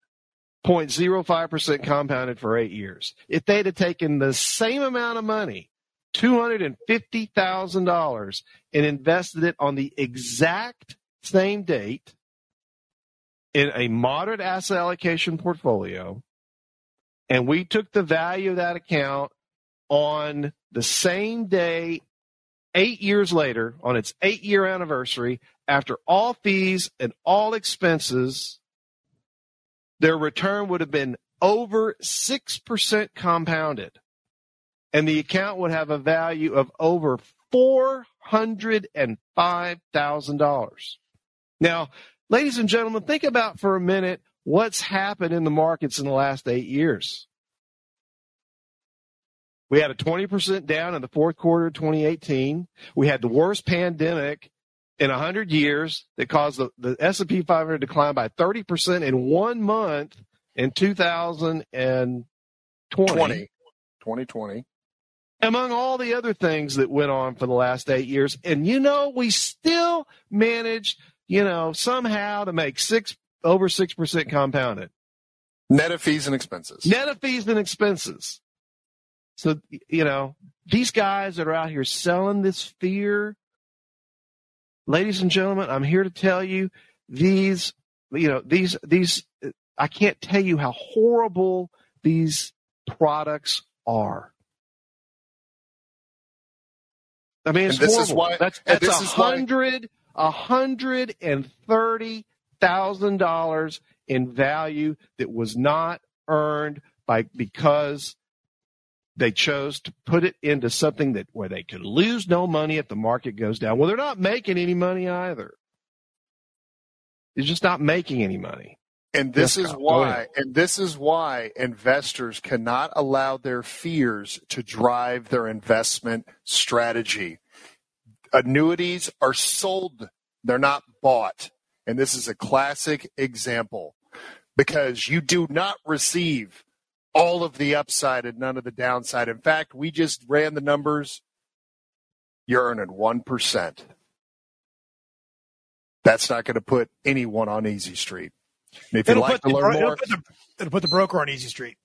0.05% compounded for eight years. If they'd have taken the same amount of money, $250,000, and invested it on the exact same date in a moderate asset allocation portfolio, and we took the value of that account on the same day, eight years later, on its eight year anniversary, after all fees and all expenses, their return would have been over 6% compounded. And the account would have a value of over $405,000. Now, ladies and gentlemen, think about for a minute what's happened in the markets in the last eight years. We had a 20% down in the fourth quarter of 2018. We had the worst pandemic in 100 years that caused the, the S&P 500 to decline by 30% in one month in 2020. 20. 2020. Among all the other things that went on for the last eight years. And you know, we still managed, you know, somehow to make six over 6% compounded. Net of fees and expenses. Net of fees and expenses. So, you know, these guys that are out here selling this fear ladies and gentlemen, I'm here to tell you these, you know, these, these I can't tell you how horrible these products are. I mean, it's and this horrible. is why that's that's a hundred a hundred and thirty thousand dollars in value that was not earned by because they chose to put it into something that where they could lose no money if the market goes down. Well, they're not making any money either. They're just not making any money. And this Yes, is Kyle, go why, and this is why investors cannot allow their fears to drive their investment strategy. Annuities are sold, they're not bought. And this is a classic example because you do not receive all of the upside and none of the downside. In fact, we just ran the numbers. You're earning 1%. That's not going to put anyone on easy street. And if you'd like to the, learn bro- more, it'll, put the, it'll put the broker on easy street.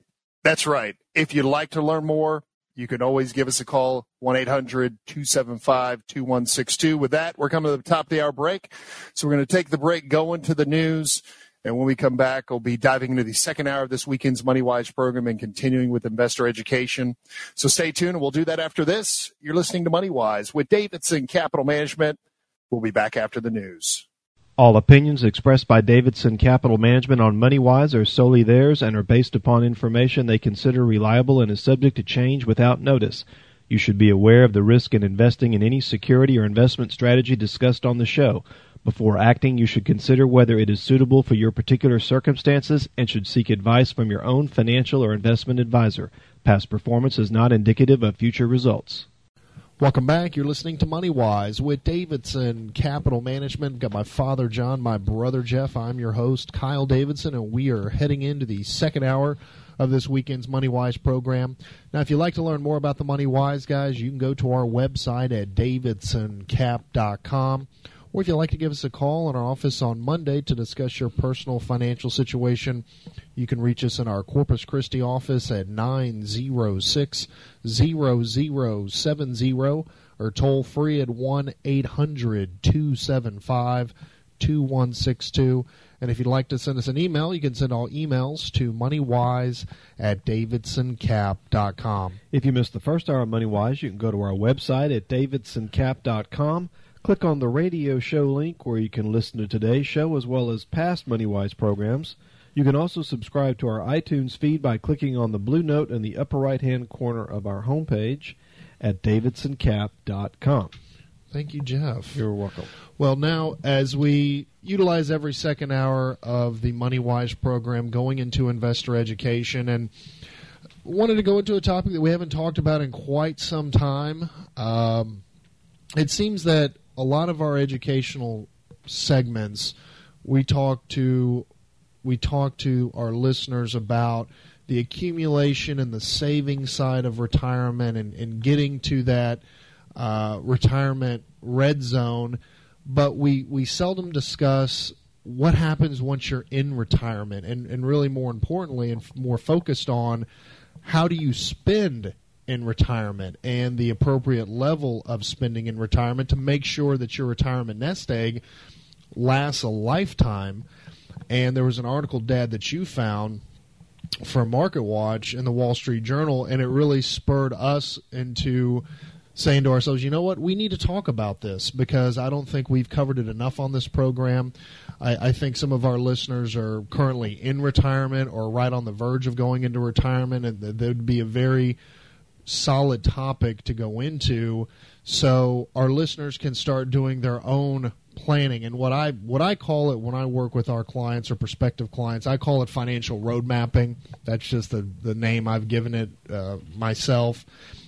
that's right. If you'd like to learn more, you can always give us a call, 1 800 275 2162. With that, we're coming to the top of the hour break. So we're going to take the break, go into the news. And when we come back, we'll be diving into the second hour of this weekend's Money Wise program and continuing with investor education. So stay tuned, we'll do that after this. You're listening to Money Wise with Davidson Capital Management. We'll be back after the news. All opinions expressed by Davidson Capital Management on MoneyWise are solely theirs and are based upon information they consider reliable and is subject to change without notice. You should be aware of the risk in investing in any security or investment strategy discussed on the show. Before acting, you should consider whether it is suitable for your particular circumstances and should seek advice from your own financial or investment advisor. Past performance is not indicative of future results. Welcome back. You're listening to Money Wise with Davidson Capital Management. Got my father John, my brother Jeff. I'm your host Kyle Davidson, and we are heading into the second hour of this weekend's Money Wise program. Now, if you'd like to learn more about the Money Wise guys, you can go to our website at davidsoncap.com. Or if you'd like to give us a call in our office on Monday to discuss your personal financial situation, you can reach us in our Corpus Christi office at 906 0070 or toll free at 1 800 275 2162. And if you'd like to send us an email, you can send all emails to moneywise at davidsoncap.com. If you missed the first hour of Moneywise, you can go to our website at davidsoncap.com. Click on the radio show link where you can listen to today's show as well as past MoneyWise programs. You can also subscribe to our iTunes feed by clicking on the blue note in the upper right hand corner of our homepage at davidsoncap.com. Thank you, Jeff. You're welcome. Well, now as we utilize every second hour of the MoneyWise program going into investor education and wanted to go into a topic that we haven't talked about in quite some time. Um, it seems that a lot of our educational segments we talk to we talk to our listeners about the accumulation and the saving side of retirement and, and getting to that uh, retirement red zone, but we, we seldom discuss what happens once you're in retirement and, and really more importantly and f- more focused on how do you spend in retirement and the appropriate level of spending in retirement to make sure that your retirement nest egg lasts a lifetime. And there was an article, Dad, that you found from Market Watch in the Wall Street Journal, and it really spurred us into saying to ourselves, you know what, we need to talk about this because I don't think we've covered it enough on this program. I, I think some of our listeners are currently in retirement or right on the verge of going into retirement, and that would be a very solid topic to go into so our listeners can start doing their own planning. And what I what I call it when I work with our clients or prospective clients I call it financial road mapping. That's just the the name I've given it uh, myself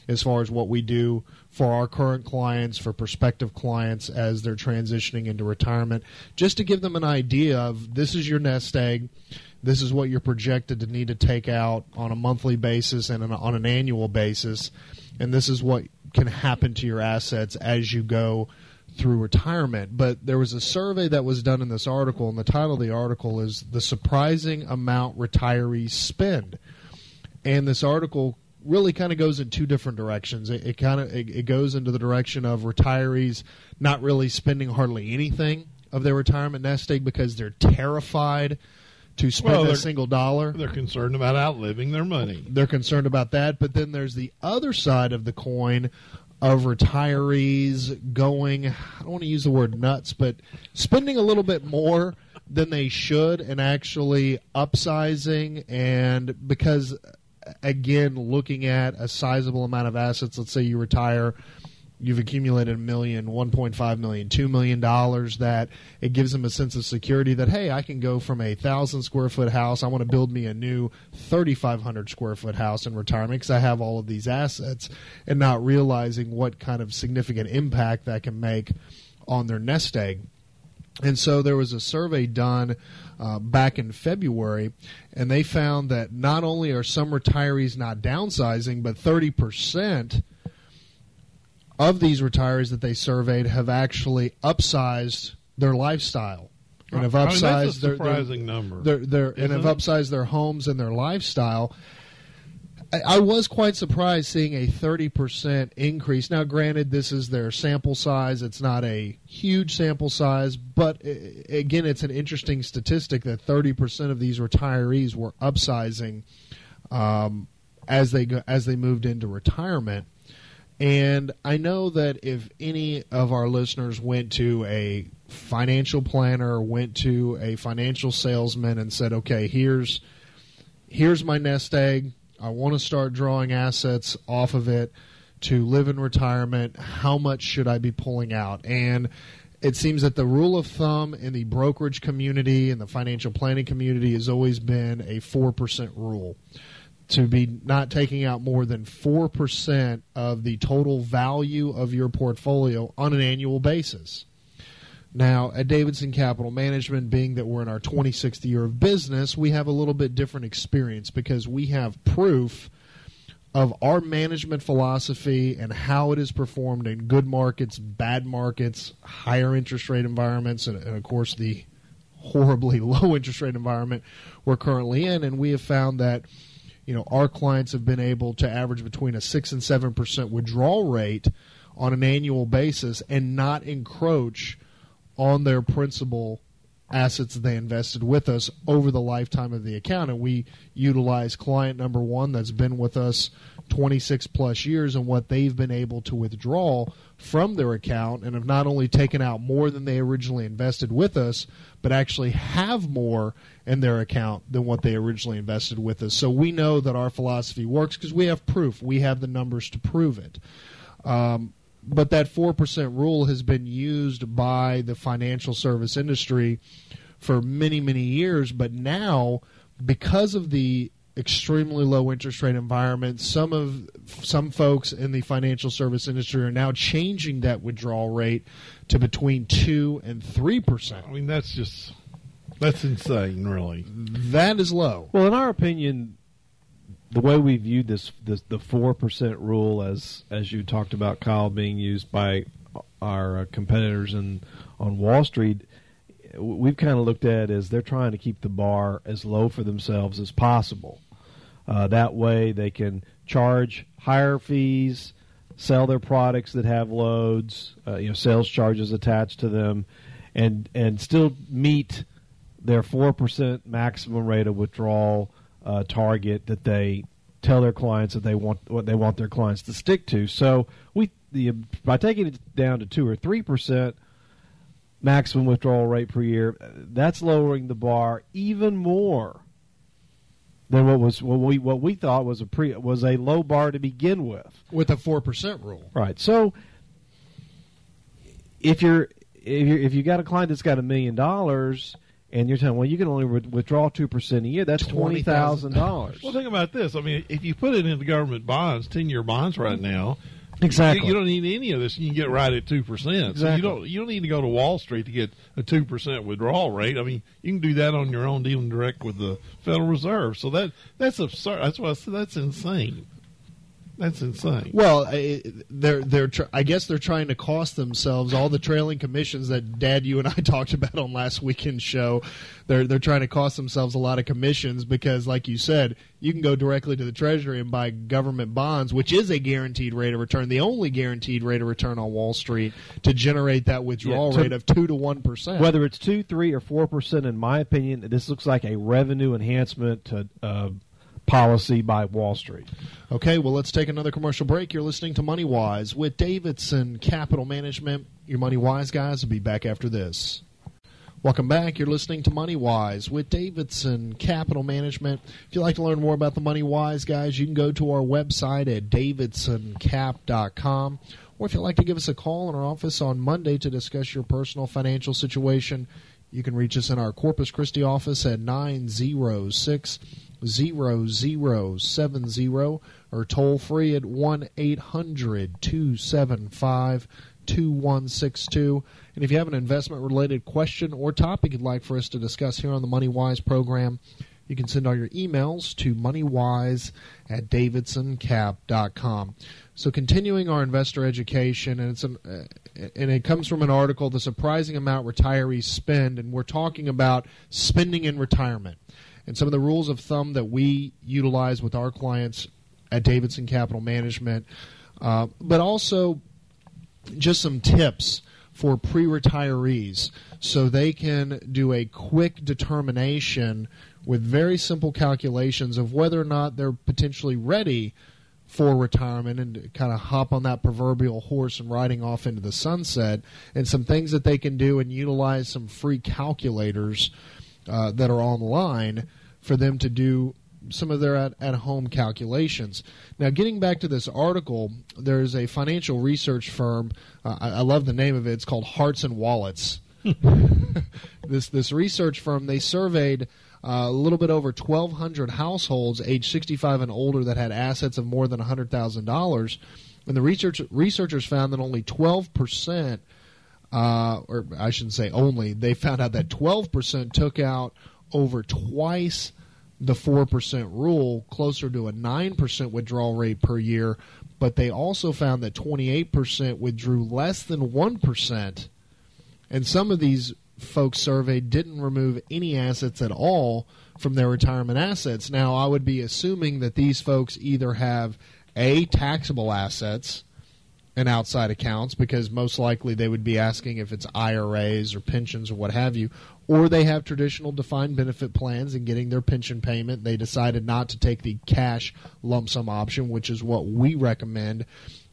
as far as what we do for our current clients for prospective clients as they're transitioning into retirement. Just to give them an idea of this is your nest egg this is what you're projected to need to take out on a monthly basis and on an annual basis and this is what can happen to your assets as you go through retirement. But there was a survey that was done in this article, and the title of the article is The Surprising Amount Retirees Spend. And this article really kind of goes in two different directions. It, it kind of it, it goes into the direction of retirees not really spending hardly anything of their retirement nest egg because they're terrified to spend Well, a single dollar. They're concerned about outliving their money. They're concerned about that. But then there's the other side of the coin of retirees going, I don't want to use the word nuts, but spending a little bit more than they should and actually upsizing. And because, again, looking at a sizable amount of assets, let's say you retire you've accumulated a million, 1.5 million, 2 million dollars that it gives them a sense of security that hey, I can go from a 1000 square foot house, I want to build me a new 3500 square foot house in retirement because I have all of these assets and not realizing what kind of significant impact that can make on their nest egg. And so there was a survey done uh, back in February, and they found that not only are some retirees not downsizing, but 30% of these retirees that they surveyed have actually upsized their lifestyle and have I mean, upsized that's a their, their, number. their, their and have it? upsized their homes and their lifestyle. I, I was quite surprised seeing a 30% increase. Now, granted, this is their sample size. It's not a huge sample size, but again, it's an interesting statistic that 30% of these retirees were upsizing um, as they go, as they moved into retirement. And I know that if any of our listeners went to a financial planner, went to a financial salesman, and said, "Okay, here's here's my nest egg. I want to start drawing assets off of it to live in retirement. How much should I be pulling out?" And it seems that the rule of thumb in the brokerage community and the financial planning community has always been a 4% rule to be not taking out more than 4% of the total value of your portfolio on an annual basis. Now, at Davidson Capital Management, being that we're in our 26th year of business, we have a little bit different experience because we have proof of our management philosophy and how it is performed in good markets, bad markets, higher interest rate environments, and, and of course the horribly low interest rate environment we're currently in. And we have found that you know our clients have been able to average between a six and seven percent withdrawal rate on an annual basis and not encroach on their principal assets that they invested with us over the lifetime of the account. And we utilize client number one that's been with us 26 plus years and what they've been able to withdraw from their account and have not only taken out more than they originally invested with us but actually have more in their account than what they originally invested with us. So we know that our philosophy works because we have proof. We have the numbers to prove it. Um, but that 4% rule has been used by the financial service industry for many, many years. But now, because of the extremely low interest rate environment, some of some folks in the financial service industry are now changing that withdrawal rate to between 2 and 3%. I mean, that's just that's insane, really. That is low. Well, in our opinion, the way we viewed this, this the four percent rule, as as you talked about, Kyle, being used by our uh, competitors in on Wall Street, we've kind of looked at as they're trying to keep the bar as low for themselves as possible. Uh, that way, they can charge higher fees, sell their products that have loads, uh, you know, sales charges attached to them, and and still meet their four percent maximum rate of withdrawal uh, target that they tell their clients that they want what they want their clients to stick to. So we the by taking it down to two or three percent maximum withdrawal rate per year, that's lowering the bar even more than what was what we what we thought was a pre was a low bar to begin with. With a 4% rule. Right. So if you're if you if you got a client that's got a million dollars and you're telling well you can only wi- withdraw two percent a year that's twenty thousand dollars. Well, think about this. I mean, if you put it into government bonds, ten-year bonds right now, Exactly. you, you don't need any of this. You can get right at two percent. So you don't you don't need to go to Wall Street to get a two percent withdrawal rate. I mean, you can do that on your own, dealing direct with the Federal Reserve. So that that's absurd. That's why I said that's insane. That's insane. Well, they're they're tr- I guess they're trying to cost themselves all the trailing commissions that Dad, you and I talked about on last weekend's show. They're they're trying to cost themselves a lot of commissions because, like you said, you can go directly to the Treasury and buy government bonds, which is a guaranteed rate of return, the only guaranteed rate of return on Wall Street to generate that withdrawal yeah, to, rate of two to one percent. Whether it's two, three, or four percent, in my opinion, this looks like a revenue enhancement to. Uh, policy by Wall Street. Okay, well, let's take another commercial break. You're listening to Money Wise with Davidson Capital Management. Your Money Wise guys will be back after this. Welcome back. You're listening to Money Wise with Davidson Capital Management. If you'd like to learn more about the Money Wise guys, you can go to our website at davidsoncap.com. Or if you'd like to give us a call in our office on Monday to discuss your personal financial situation, you can reach us in our Corpus Christi office at 906 0070 or toll free at 1 800 275 2162. And if you have an investment related question or topic you'd like for us to discuss here on the Money Wise program, you can send all your emails to moneywise at davidsoncap.com. So continuing our investor education, and it's an, uh, and it comes from an article, "The Surprising Amount Retirees Spend," and we're talking about spending in retirement and some of the rules of thumb that we utilize with our clients at Davidson Capital Management, uh, but also just some tips for pre retirees so they can do a quick determination with very simple calculations of whether or not they're potentially ready for retirement and kind of hop on that proverbial horse and riding off into the sunset and some things that they can do and utilize some free calculators uh, that are online for them to do some of their at, at home calculations. Now, getting back to this article, there's a financial research firm. Uh, I, I, love the name of it. It's called Hearts and Wallets. this this research firm they surveyed uh, a little bit over 1,200 households age 65 and older that had assets of more than $100,000, and the research researchers found that only 12 percent. Uh, or I shouldn't say only, they found out that 12% took out over twice the 4% rule, closer to a 9% withdrawal rate per year, but they also found that 28% withdrew less than 1%. And some of these folks surveyed didn't remove any assets at all from their retirement assets. Now, I would be assuming that these folks either have A, taxable assets and outside accounts, because most likely they would be asking if it's IRAs or pensions or what have you, or they have traditional defined benefit plans and getting their pension payment. They decided not to take the cash lump sum option, which is what we recommend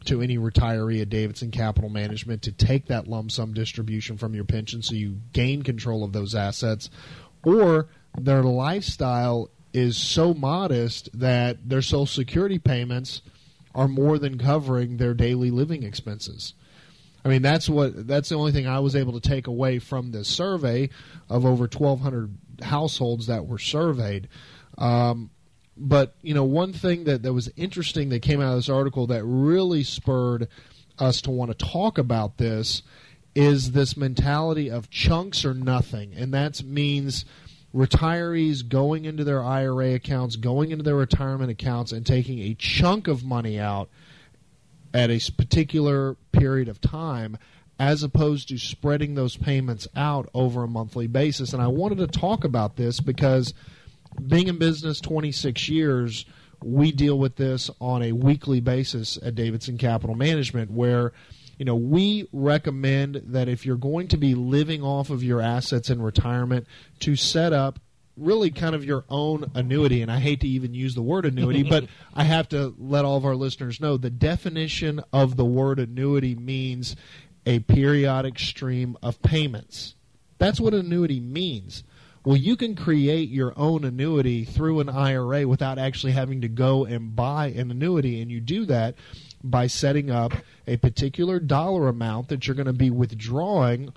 to any retiree at Davidson Capital Management to take that lump sum distribution from your pension so you gain control of those assets, or their lifestyle is so modest that their Social Security payments are more than covering their daily living expenses. I mean, that's what that's the only thing I was able to take away from this survey of over 1,200 households that were surveyed. Um, but you know, one thing that that was interesting that came out of this article that really spurred us to want to talk about this is this mentality of chunks or nothing, and that means retirees going into their IRA accounts, going into their retirement accounts, and taking a chunk of money out at a particular period of time as opposed to spreading those payments out over a monthly basis. And I wanted to talk about this because being in business 26 years, we deal with this on a weekly basis at Davidson Capital Management where you know, we recommend that if you're going to be living off of your assets in retirement to set up really kind of your own annuity. And I hate to even use the word annuity, but I have to let all of our listeners know the definition of the word annuity means a periodic stream of payments. That's what annuity means. Well, you can create your own annuity through an IRA without actually having to go and buy an annuity. And you do that by setting up a particular dollar amount that you're going to be withdrawing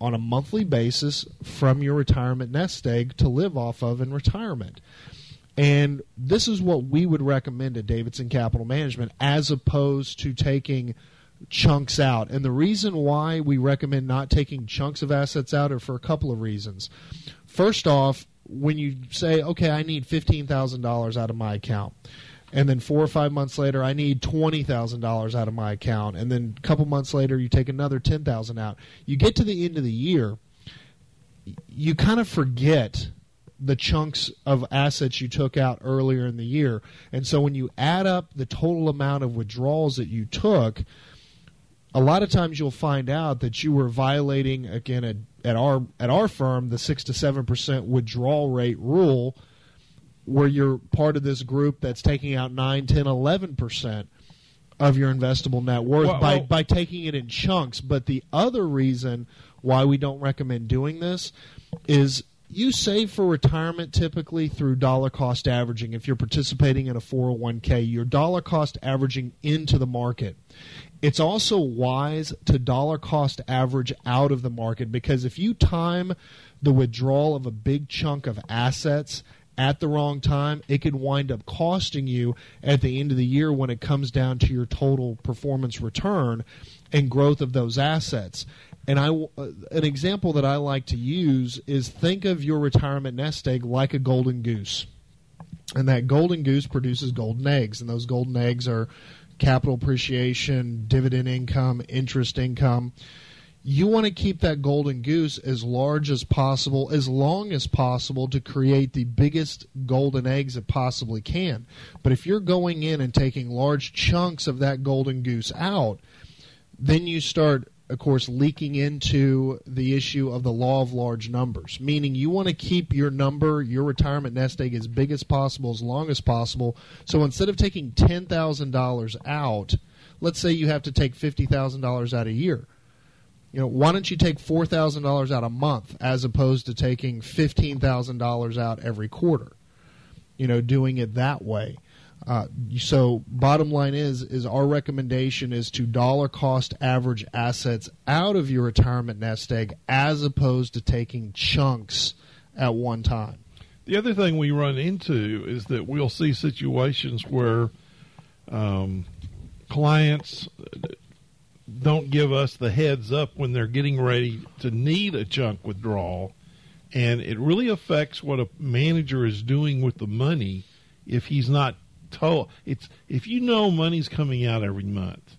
on a monthly basis from your retirement nest egg to live off of in retirement. And this is what we would recommend at Davidson Capital Management as opposed to taking chunks out. And the reason why we recommend not taking chunks of assets out are for a couple of reasons. First off, when you say, okay, I need $15,000 out of my account, and then four or five months later i need $20000 out of my account and then a couple months later you take another 10000 out you get to the end of the year you kind of forget the chunks of assets you took out earlier in the year. And so when you add up the total amount of withdrawals that you took a lot of times you'll find out that you were violating again at, our at our firm the six to seven percent withdrawal rate rule where you're part of this group that's taking out 9, 10, 11 percent of your investable net worth well, by, well, by taking it in chunks. But the other reason why we don't recommend doing this is you save for retirement typically through dollar cost averaging. If you're participating in a 401k, you're dollar cost averaging into the market. It's also wise to dollar cost average out of the market because if you time the withdrawal of a big chunk of assets at the wrong time, it could wind up costing you at the end of the year when it comes down to your total performance return and growth of those assets. And I, uh, an example that I like to use is think of your retirement nest egg like a golden goose. And that golden goose produces golden eggs, and those golden eggs are capital appreciation, dividend income, interest income you want to keep that golden goose as large as possible, as long as possible to create the biggest golden eggs it possibly can. But if you're going in and taking large chunks of that golden goose out, then you start of course, leaking into the issue of the law of large numbers, meaning you want to keep your number, your retirement nest egg, as big as possible, as long as possible. So instead of taking $10,000 out, let's say you have to take $50,000 out a year you know, why don't you take four thousand dollars out a month as opposed to taking fifteen thousand dollars out every quarter? You know, doing it that way. Uh, so, bottom line is, is our recommendation is to dollar cost average assets out of your retirement nest egg as opposed to taking chunks at one time. The other thing we run into is that we'll see situations where um, clients don't give us the heads up when they're getting ready to need a chunk withdrawal. And it really affects what a manager is doing with the money if he's not It's if you know money's coming out every month,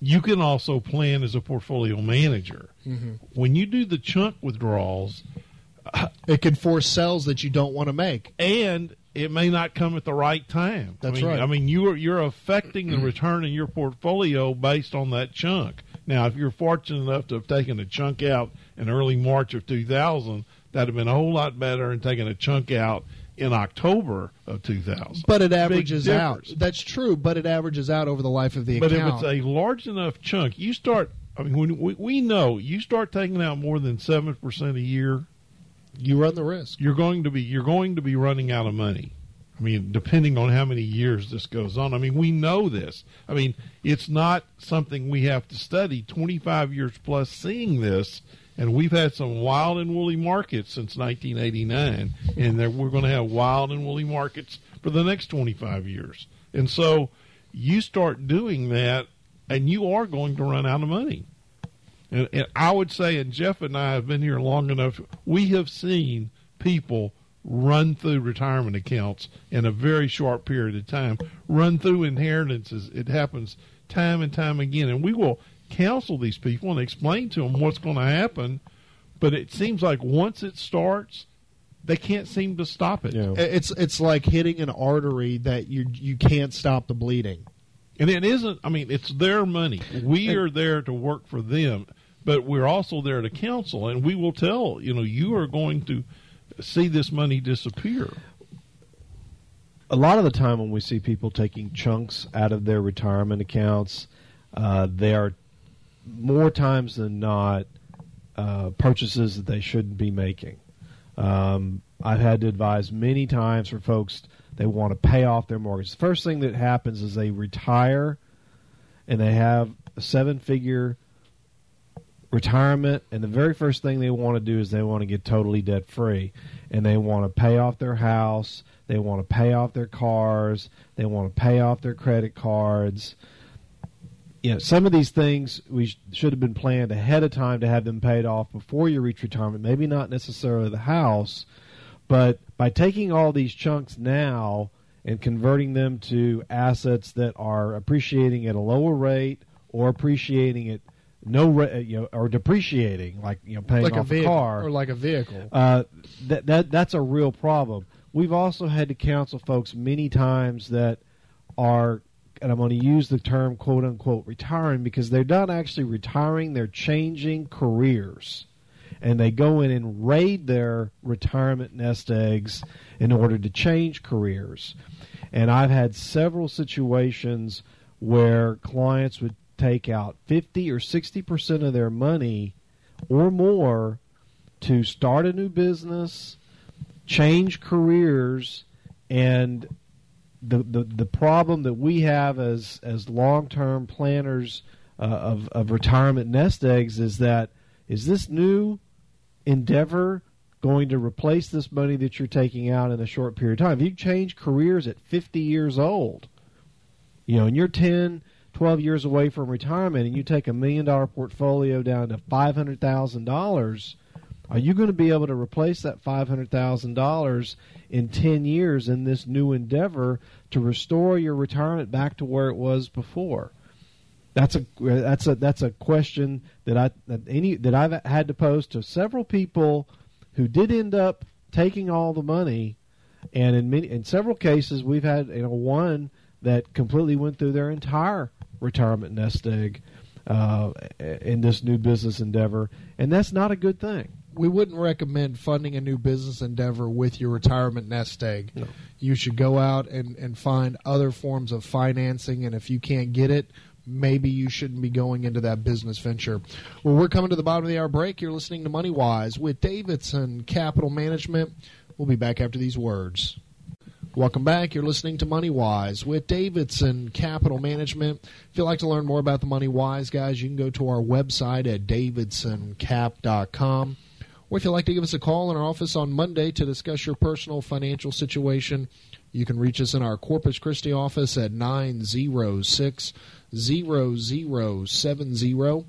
you can also plan as a portfolio manager. Mm-hmm. When you do the chunk withdrawals, it can force sells that you don't want to make. And it may not come at the right time. That's I mean, right. I mean, you're you're affecting the return in your portfolio based on that chunk. Now, if you're fortunate enough to have taken a chunk out in early March of 2000, that'd have been a whole lot better than taking a chunk out in October of 2000. But it averages out. That's true, but it averages out over the life of the but account. But if it's a large enough chunk, you start. I mean, when we, we know you start taking out more than seven percent a year you run the risk. You're going to be you're going to be running out of money. I mean, depending on how many years this goes on. I mean, we know this. I mean, it's not something we have to study. 25 years plus seeing this, and we've had some wild and woolly markets since 1989, and we're going to have wild and woolly markets for the next 25 years. And so you start doing that, and you are going to run out of money. And, and I would say, and Jeff and I have been here long enough, we have seen people run through retirement accounts in a very short period of time, run through inheritances. It happens time and time again. And we will counsel these people and explain to them what's going to happen. But it seems like once it starts, they can't seem to stop it. Yeah. It's it's like hitting an artery that you you can't stop the bleeding. And it isn't. I mean, it's their money. We are there to work for them but we're also there to counsel, and we will tell you know you are going to see this money disappear. A lot of the time, when we see people taking chunks out of their retirement accounts, uh, they are more times than not uh, purchases that they shouldn't be making. Um, I've had to advise many times for folks they want to pay off their mortgage. The first thing that happens is they retire and they have a seven figure retirement, and the very first thing they want to do is they want to get totally debt free, and they want to pay off their house, they want to pay off their cars, they want to pay off their credit cards. You know, some of these things we sh- should have been planned ahead of time to have them paid off before you reach retirement. Maybe not necessarily the house, but by taking all these chunks now and converting them to assets that are appreciating at a lower rate or appreciating at no ra- you know or depreciating like you know paying like off a vehicle car or like a vehicle. uh, that that that's a real problem. We've also had to counsel folks many times that are, and I'm going to use the term "quote unquote" retiring because they're not actually retiring; they're changing careers, and they go in and raid their retirement nest eggs in order to change careers. And I've had several situations where clients would take out 50 or 60 percent of their money or more to start a new business, change careers, and the the, the problem that we have as as long term planners uh, of of retirement nest eggs is that is this new endeavor going to replace this money that you're taking out in a short period of time? If you change careers at 50 years old, you know, and you're 10, 12 years away from retirement, and you take a million dollar portfolio down to five hundred thousand dollars are you going to be able to replace that $500,000 in 10 years in this new endeavor to restore your retirement back to where it was before? That's a that's a that's a question that I that any that I've had to pose to several people who did end up taking all the money. And in many in several cases we've had you know one that completely went through their entire retirement nest egg uh, in this new business endeavor. And that's not a good thing we wouldn't recommend funding a new business endeavor with your retirement nest egg. No. You should go out and, and find other forms of financing, and if you can't get it, maybe you shouldn't be going into that business venture. Well, we're coming to the bottom of the hour break. You're listening to Money Wise with Davidson Capital Management. We'll be back after these words. Welcome back. You're listening to Money Wise with Davidson Capital Management. If you'd like to learn more about the Money Wise guys, you can go to our website at davidsoncap.com. Or if you'd like to give us a call in our office on Monday to discuss your personal financial situation, you can reach us in our Corpus Christi office at 906 0070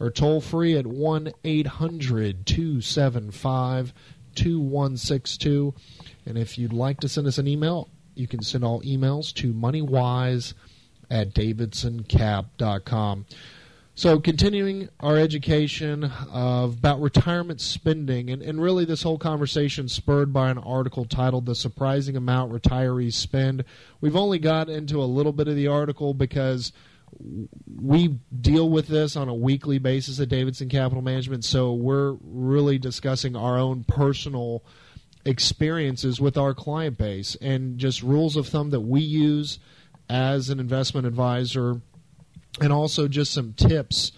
or toll free at 1 800 275 2162. And if you'd like to send us an email, you can send all emails to moneywise at davidsoncap.com. So, continuing our education of, about retirement spending, and, and really this whole conversation spurred by an article titled The Surprising Amount Retirees Spend. We've only got into a little bit of the article because we deal with this on a weekly basis at Davidson Capital Management, so we're really discussing our own personal experiences with our client base and just rules of thumb that we use as an investment advisor and also just some tips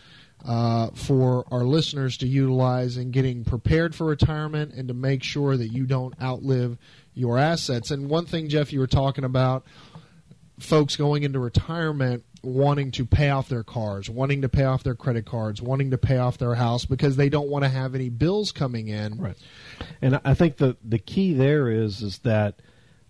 uh, for our listeners to utilize in getting prepared for retirement and to make sure that you don't outlive your assets. And one thing, Jeff, you were talking about folks going into retirement wanting to pay off their cars, wanting to pay off their credit cards, wanting to pay off their house because they don't want to have any bills coming in. Right. And I think the the key there is is that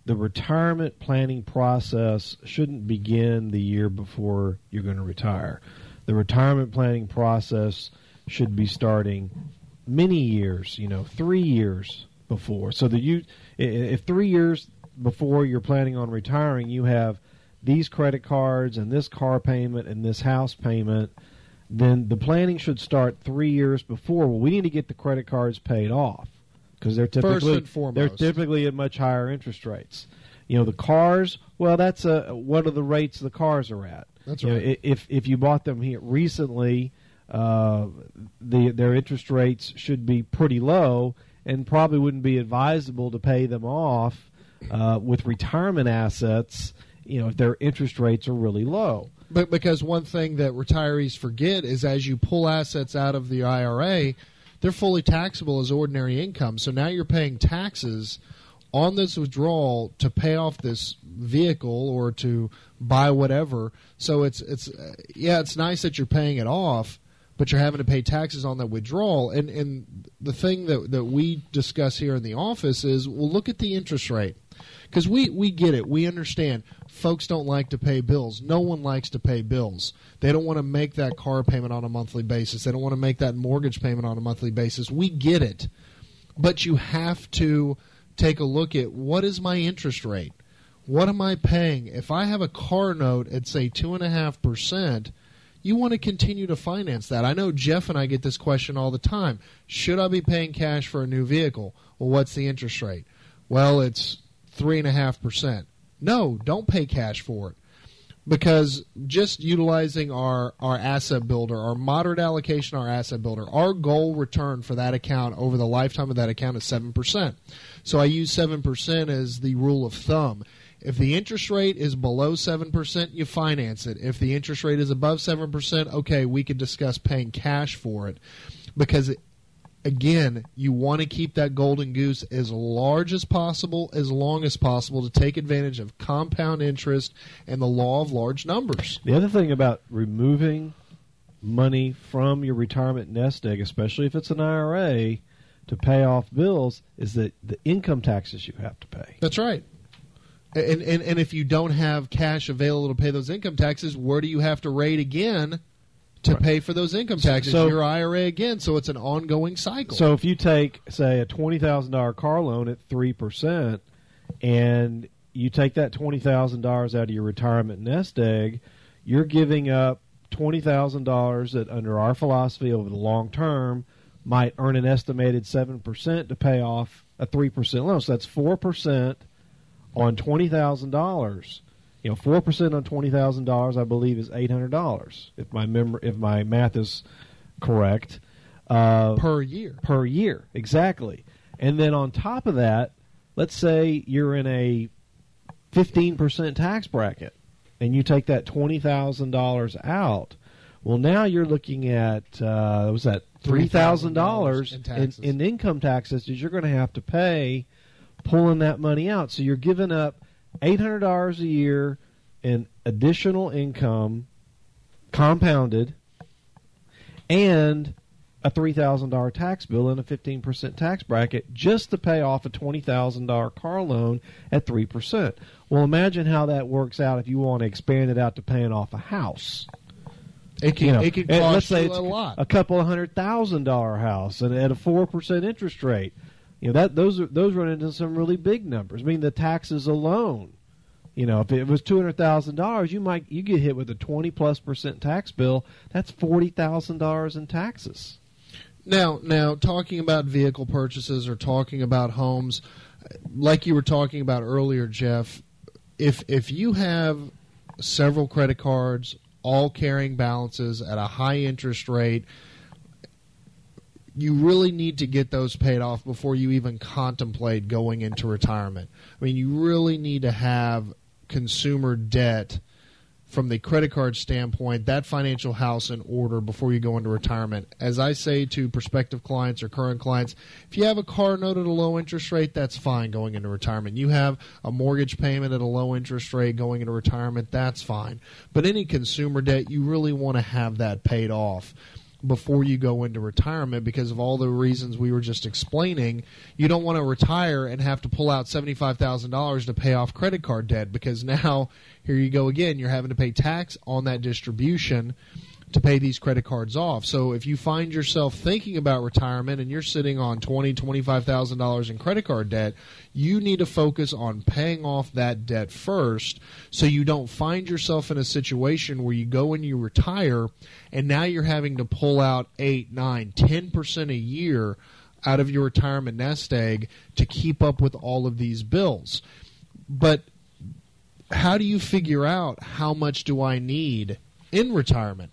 the retirement planning process shouldn't begin the year before you're going to retire. The retirement planning process should be starting many years, you know, 3 years before. So that you if 3 years before you're planning on retiring, you have these credit cards and this car payment and this house payment, then the planning should start 3 years before. Well, we need to get the credit cards paid off because they're typically they're typically at much higher interest rates. You know, the cars. Well, that's a what are the rates the cars are at? That's you right. Know, if if you bought them here recently, uh, the their interest rates should be pretty low, and probably wouldn't be advisable to pay them off uh, with retirement assets. You know, if their interest rates are really low. But because one thing that retirees forget is as you pull assets out of the IRA, they're fully taxable as ordinary income. So now you're paying taxes on this withdrawal to pay off this vehicle or to buy whatever. So it's it's uh, yeah, it's nice that you're paying it off, but you're having to pay taxes on that withdrawal. And and the thing that that we discuss here in the office is well, look at the interest rate because we we get it, we understand. Folks don't like to pay bills. No one likes to pay bills. They don't want to make that car payment on a monthly basis. They don't want to make that mortgage payment on a monthly basis. We get it, but you have to take a look at what is my interest rate What am I paying? If I have a car note at say two and a half percent, you want to continue to finance that. I know Jeff and I get this question all the time. Should I be paying cash for a new vehicle? Well, what's the interest rate? Well, it's three and a half percent. No, don't pay cash for it because just utilizing our, our asset builder, our moderate allocation, our asset builder, our goal return for that account over the lifetime of that account is 7%. So I use 7% as the rule of thumb. If the interest rate is below 7%, you finance it. If the interest rate is above 7%, okay, we could discuss paying cash for it because again, you want to keep that golden goose as large as possible, as long as possible, to take advantage of compound interest and the law of large numbers. The other thing about removing money from your retirement nest egg, especially if it's an IRA, to pay off bills, is that the income taxes you have to pay. That's right. And, and and if you don't have cash available to pay those income taxes, where do you have to raid again to right. pay for those income taxes, so, your IRA again. So it's an ongoing cycle. So if you take, say, a twenty thousand dollar car loan at three percent, and you take that twenty thousand dollars out of your retirement nest egg, you're giving up twenty thousand dollars that, under our philosophy, over the long term, might earn an estimated seven percent to pay off a three percent loan. So that's four percent on twenty thousand dollars you know, four percent on twenty thousand dollars, I believe, is eight hundred dollars. If my mem- if my math is correct, uh, per year. Per year, exactly. And then on top of that, let's say you're in a fifteen percent tax bracket, and you take that twenty thousand dollars out. Well, now you're looking at uh, was that three thousand dollars in, in income taxes that you're going to have to pay pulling that money out. So you're giving up eight hundred dollars a year in additional income, compounded, and a three thousand dollar tax bill and a fifteen percent tax bracket just to pay off a twenty thousand dollar car loan at three percent. Well, imagine how that works out if you want to expand it out to paying off a house. It can, you know, it can cost let's say it's a lot. A couple of hundred thousand dollar house and at a four percent interest rate. You know that those are those run into some really big numbers. I mean, the taxes alone. You know, if it was two hundred thousand dollars, you might you get hit with a twenty plus percent tax bill. That's forty thousand dollars in taxes. Now, now talking about vehicle purchases or talking about homes, like you were talking about earlier, Jeff. If if you have several credit cards, all carrying balances at a high interest rate, you really need to get those paid off before you even contemplate going into retirement. I mean, you really need to have consumer debt from the credit card standpoint, that financial house in order before you go into retirement. As I say to prospective clients or current clients, if you have a car note at a low interest rate, that's fine going into retirement. You have a mortgage payment at a low interest rate going into retirement, that's fine. But any consumer debt, you really want to have that paid off before you go into retirement because of all the reasons we were just explaining. You don't want to retire and have to pull out $75,000 to pay off credit card debt because now here you go again, you're having to pay tax on that distribution to pay these credit cards off. So if you find yourself thinking about retirement and you're sitting on twenty, twenty-five thousand dollars in credit card debt, you need to focus on paying off that debt first, so you don't find yourself in a situation where you go and you retire, and now you're having to pull out eight, nine, ten percent a year out of your retirement nest egg to keep up with all of these bills. But how do you figure out how much do I need in retirement?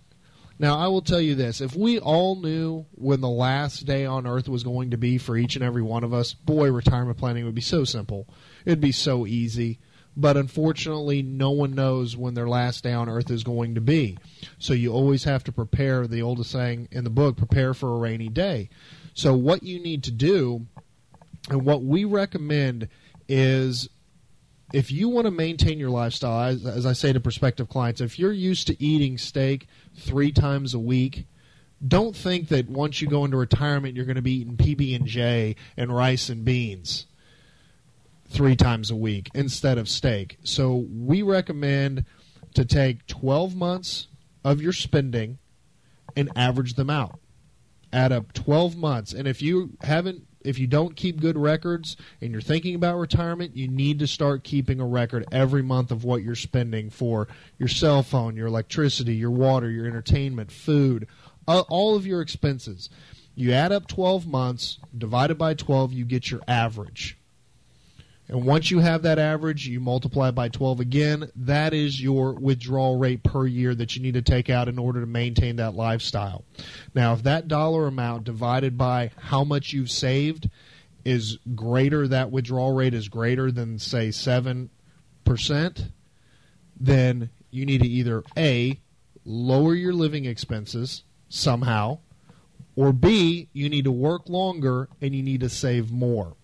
Now, I will tell you this if we all knew when the last day on earth was going to be for each and every one of us, boy, retirement planning would be so simple. It'd be so easy. But unfortunately, no one knows when their last day on earth is going to be. So you always have to prepare, the oldest saying in the book, prepare for a rainy day. So, what you need to do, and what we recommend, is if you want to maintain your lifestyle, as, as, I say to prospective clients, if you're used to eating steak three times a week, don't think that once you go into retirement you're going to be eating PB and J and rice and beans three times a week instead of steak. So we recommend to take 12 months of your spending and average them out. Add up 12 months, and if you haven't if you don't keep good records and you're thinking about retirement, you need to start keeping a record every month of what you're spending for your cell phone, your electricity, your water, your entertainment, food, uh, all of your expenses. You add up 12 months, divided by 12, you get your average. And once you have that average, you multiply by 12 again. That is your withdrawal rate per year that you need to take out in order to maintain that lifestyle. Now, if that dollar amount divided by how much you've saved is greater, that withdrawal rate is greater than, say, 7%, then you need to either A, lower your living expenses somehow, or B, you need to work longer and you need to save more.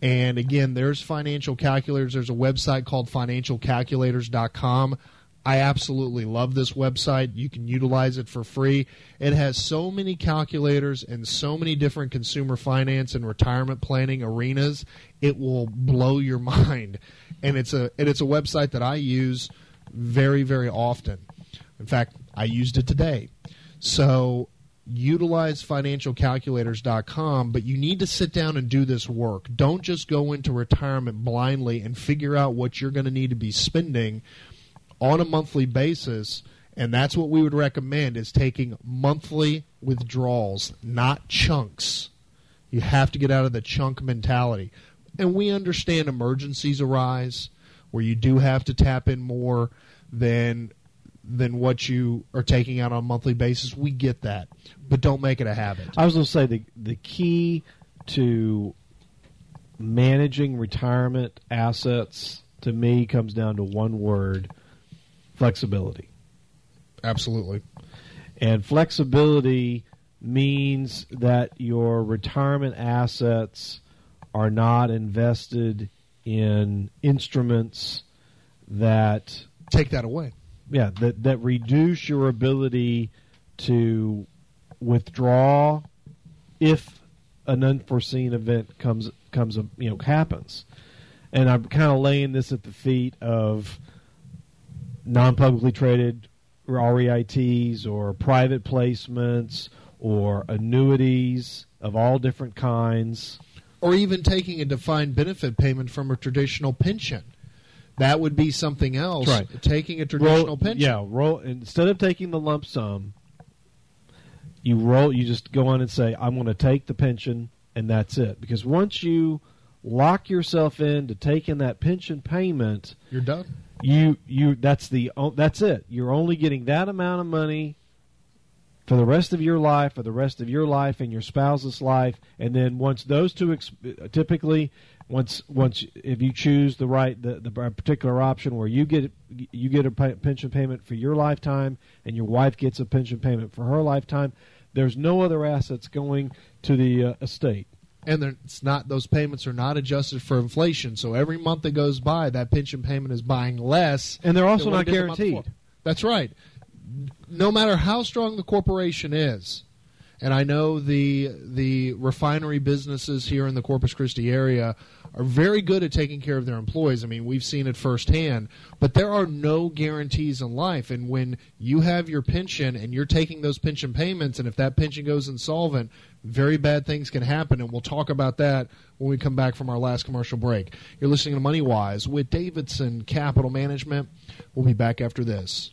And again, there's financial calculators. There's a website called financialcalculators.com. I absolutely love this website. You can utilize it for free. It has so many calculators and so many different consumer finance and retirement planning arenas. It will blow your mind. And it's a and it's a website that I use very very often. In fact, I used it today. So utilize financialcalculators.com, but you need to sit down and do this work. Don't just go into retirement blindly and figure out what you're going to need to be spending on a monthly basis. And that's what we would recommend is taking monthly withdrawals, not chunks. You have to get out of the chunk mentality. And we understand emergencies arise where you do have to tap in more than than what you are taking out on a monthly basis. We get that, but don't make it a habit. I was going to say the the key to managing retirement assets to me comes down to one word: flexibility. Absolutely. And flexibility means that your retirement assets are not invested in instruments that take that away yeah that that reduce your ability to withdraw if an unforeseen event comes comes you know happens. And i'm kind of laying this at the feet of non-publicly traded REITs or private placements or annuities of all different kinds. Or even taking a defined benefit payment from a traditional pension that would be something else. Right. Taking a traditional roll, pension. Yeah, roll instead of taking the lump sum, you roll you just go on and say, I'm gonna take the pension and that's it. Because once you lock yourself in to taking that pension payment, you're done. You you that's the that's it. You're only getting that amount of money for the rest of your life, for the rest of your life and your spouse's life, and then once those two typically once once if you choose the right the, the particular option where you get you get a pension payment for your lifetime and your wife gets a pension payment for her lifetime there's no other assets going to the uh, estate. And it's not those payments are not adjusted for inflation. So every month that goes by that pension payment is buying less and they're also not guaranteed. that's right. No matter how strong the corporation is and I know the the refinery businesses here in the Corpus Christi area are very good at taking care of their employees. I mean, we've seen it firsthand. But there are no guarantees in life, and when you have your pension and you're taking those pension payments, and if that pension goes insolvent, very bad things can happen, and we'll talk about that when we come back from our last commercial break. You're listening to Money Wise with Davidson Capital Management. We'll be back after this.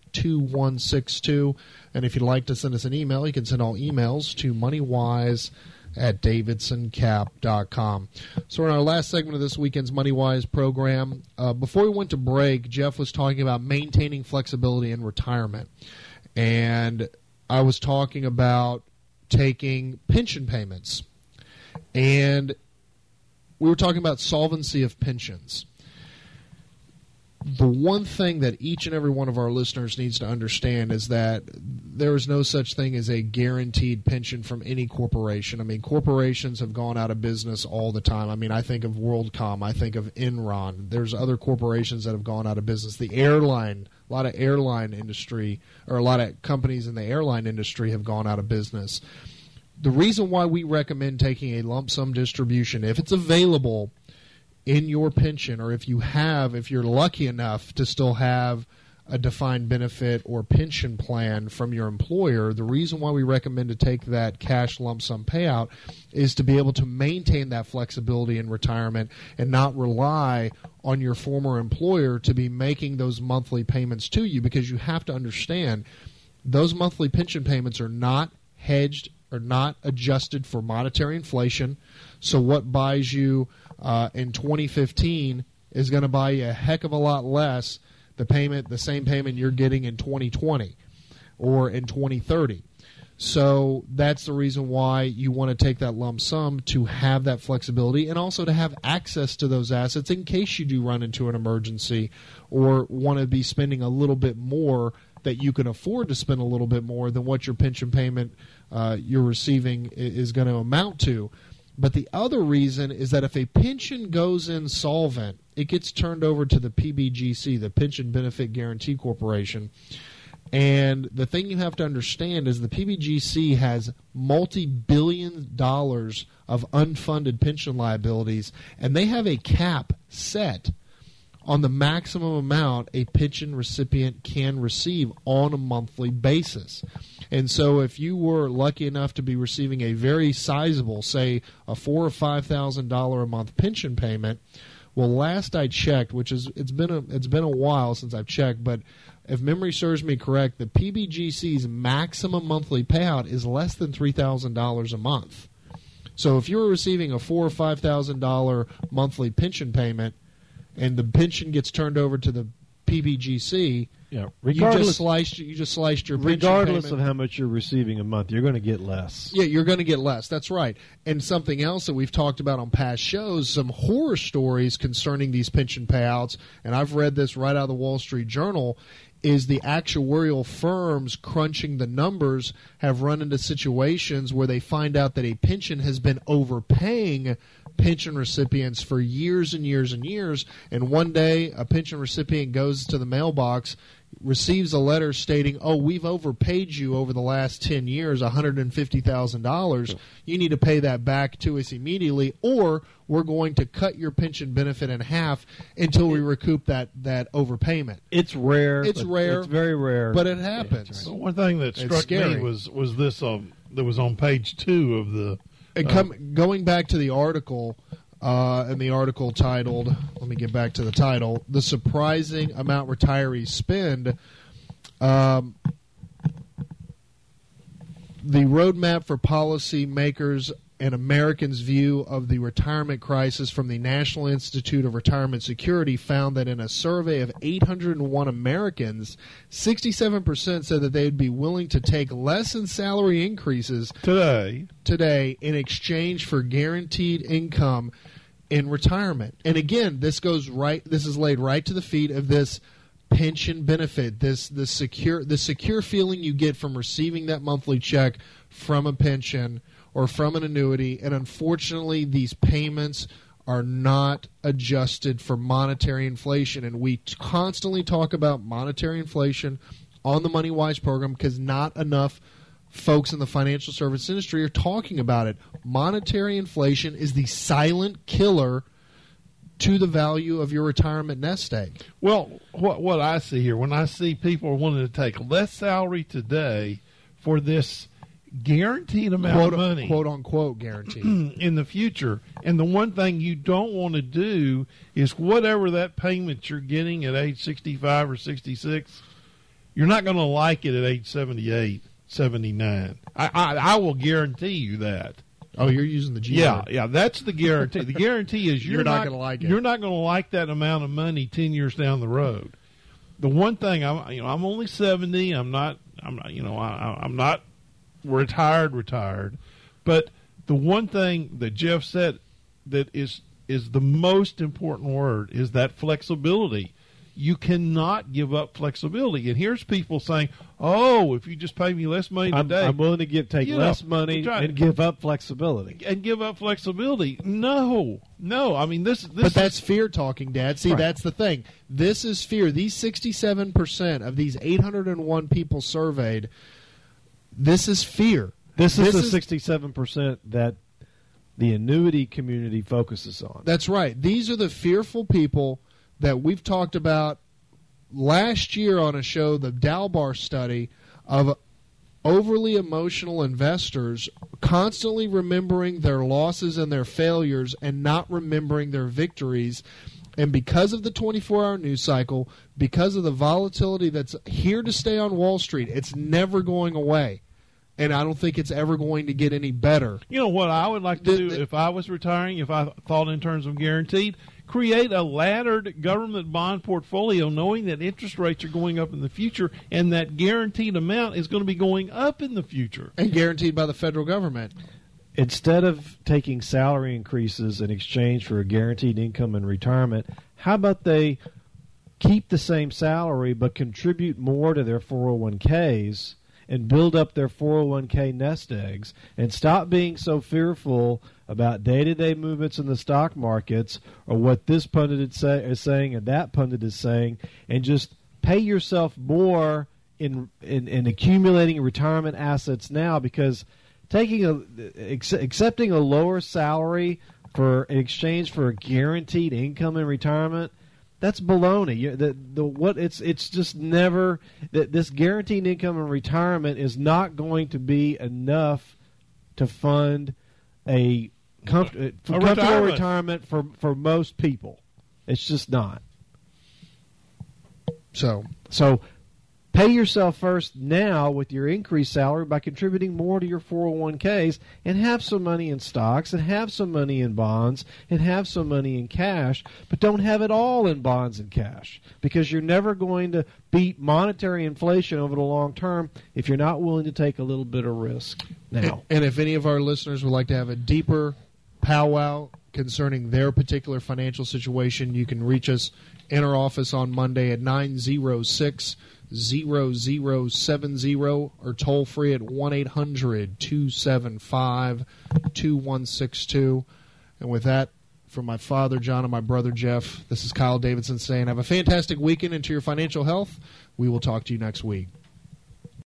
2162. And if you'd like to send us an email, you can send all emails to moneywise at davidsoncap.com. So, in our last segment of this weekend's MoneyWise program, uh, before we went to break, Jeff was talking about maintaining flexibility in retirement. And I was talking about taking pension payments. And we were talking about solvency of pensions the one thing that each and every one of our listeners needs to understand is that there is no such thing as a guaranteed pension from any corporation. I mean, corporations have gone out of business all the time. I mean, I think of WorldCom, I think of Enron. There's other corporations that have gone out of business. The airline, a lot of airline industry, or a lot of companies in the airline industry have gone out of business. The reason why we recommend taking a lump sum distribution, if it's available, in your pension, or if you have, if you're lucky enough to still have a defined benefit or pension plan from your employer, the reason why we recommend to take that cash lump sum payout is to be able to maintain that flexibility in retirement and not rely on your former employer to be making those monthly payments to you because you have to understand those monthly pension payments are not hedged or not adjusted for monetary inflation. So what buys you uh, in 2015 is going to buy you a heck of a lot less the payment, the same payment you're getting in 2020 or in 2030. So that's the reason why you want to take that lump sum to have that flexibility and also to have access to those assets in case you do run into an emergency or want to be spending a little bit more that you can afford to spend a little bit more than what your pension payment uh, you're receiving is going to amount to. But the other reason is that if a pension goes insolvent, it gets turned over to the PBGC, the Pension Benefit Guarantee Corporation. And the thing you have to understand is the PBGC has multi billion dollars of unfunded pension liabilities, and they have a cap set on the maximum amount a pension recipient can receive on a monthly basis. And so, if you were lucky enough to be receiving a very sizable, say, a four or five thousand dollar a month pension payment, well, last I checked, which is it's been a it's been a while since I've checked, but if memory serves me correct, the PBGC's maximum monthly payout is less than three thousand dollars a month. So if you were receiving a four or five thousand dollar monthly pension payment, and the pension gets turned over to the PBGC, yeah, you just sliced you just sliced your regardless of how much you're receiving a month, you're going to get less. Yeah, you're going to get less. That's right. And something else that we've talked about on past shows, some horror stories concerning these pension payouts, and I've read this right out of the Wall Street Journal. Is the actuarial firms crunching the numbers have run into situations where they find out that a pension has been overpaying pension recipients for years and years and years. And one day, a pension recipient goes to the mailbox, receives a letter stating, "Oh, we've overpaid you over the last ten years, one hundred and fifty thousand dollars. You need to pay that back to us immediately, or we're going to cut your pension benefit in half until we recoup that that overpayment." It's rare. It's rare. It's very rare, but it happens. Yeah, one thing that struck me was was this um, that was on page two of the and come, going back to the article, uh, and the article titled, let me get back to the title, The Surprising Amount Retirees Spend. Um, the roadmap for policymakers and Americans' view of the retirement crisis from the National Institute of Retirement Security found that in a survey of 801 Americans, 67% said that they'd be willing to take less in salary increases today today in exchange for guaranteed income in retirement. And again, this goes right this is laid right to the feet of this pension benefit, this the secure the secure feeling you get from receiving that monthly check from a pension or from an annuity. And unfortunately, these payments are not adjusted for monetary inflation. And we constantly talk about monetary inflation on the Money Wise program because not enough folks in the financial service industry are talking about it. Monetary inflation is the silent killer to the value of your retirement nest egg. Well, what what I see here when I see people are wanting to take less salary today for this guaranteed amount quote, of money, quote unquote guaranteed in the future. And the one thing you don't want to do is whatever that payment you're getting at age 65 or 66, you're not going to like it at age 78, 79. I, I, I will guarantee you that. Oh, you're using the G. Yeah, word. yeah, that's the guarantee. the guarantee is you're, you're not, not going to like it. You're not going to like that amount of money ten years down the road. The one thing I'm, you know, I'm only seventy. I'm not. I'm not. You know, I, I'm not retired, retired. But the one thing that Jeff said that is is the most important word is that flexibility. you cannot give up flexibility. And here's people saying, "Oh, if you just pay me less money I'm, today, I'm willing to give take less know, money right. and give up flexibility. and give up flexibility." No, no. I mean, this. this But that's fear talking, Dad. See, Right. that's the thing. This is fear. These 67% of these 801 people surveyed, this is fear. This is This the sixty-seven percent that the annuity community focuses on. That's right. These are the fearful people that we've talked about last year on a show, the Dalbar study of overly emotional investors constantly remembering their losses and their failures and not remembering their victories. And because of the 24 hour news cycle, because of the volatility that's here to stay on Wall Street, it's never going away. And I don't think it's ever going to get any better. You know what I would like to The- do the- if I was retiring, if I thought in terms of guaranteed, create a laddered government bond portfolio knowing that interest rates are going up in the future and that guaranteed amount is going to be going up in the future. And guaranteed by the federal government. Instead of taking salary increases in exchange for a guaranteed income in retirement, how about they keep the same salary but contribute more to their 401ks and build up their 401k nest eggs and stop being so fearful about day-to-day movements in the stock markets or what this pundit is, say, is saying and that pundit is saying and just pay yourself more in in, in accumulating retirement assets now because taking a ex- accepting a lower salary for in exchange for a guaranteed income in retirement that's baloney. You, the the what it's it's just never that this guaranteed income in retirement is not going to be enough to fund a, comfort, A comfortable retirement. retirement for for most people. It's just not. So So pay yourself first now with your increased salary by contributing more to your 401ks and have some money in stocks and have some money in bonds and have some money in cash, but don't have it all in bonds and cash because you're never going to beat monetary inflation over the long term if you're not willing to take a little bit of risk now. And if any of our listeners would like to have a deeper powwow concerning their particular financial situation, you can reach us in our office on Monday at 906 0070 or toll free at 1 800 275 2162. And with that, from my father, John, and my brother, Jeff, this is Kyle Davidson saying, Have a fantastic weekend into your financial health. We will talk to you next week.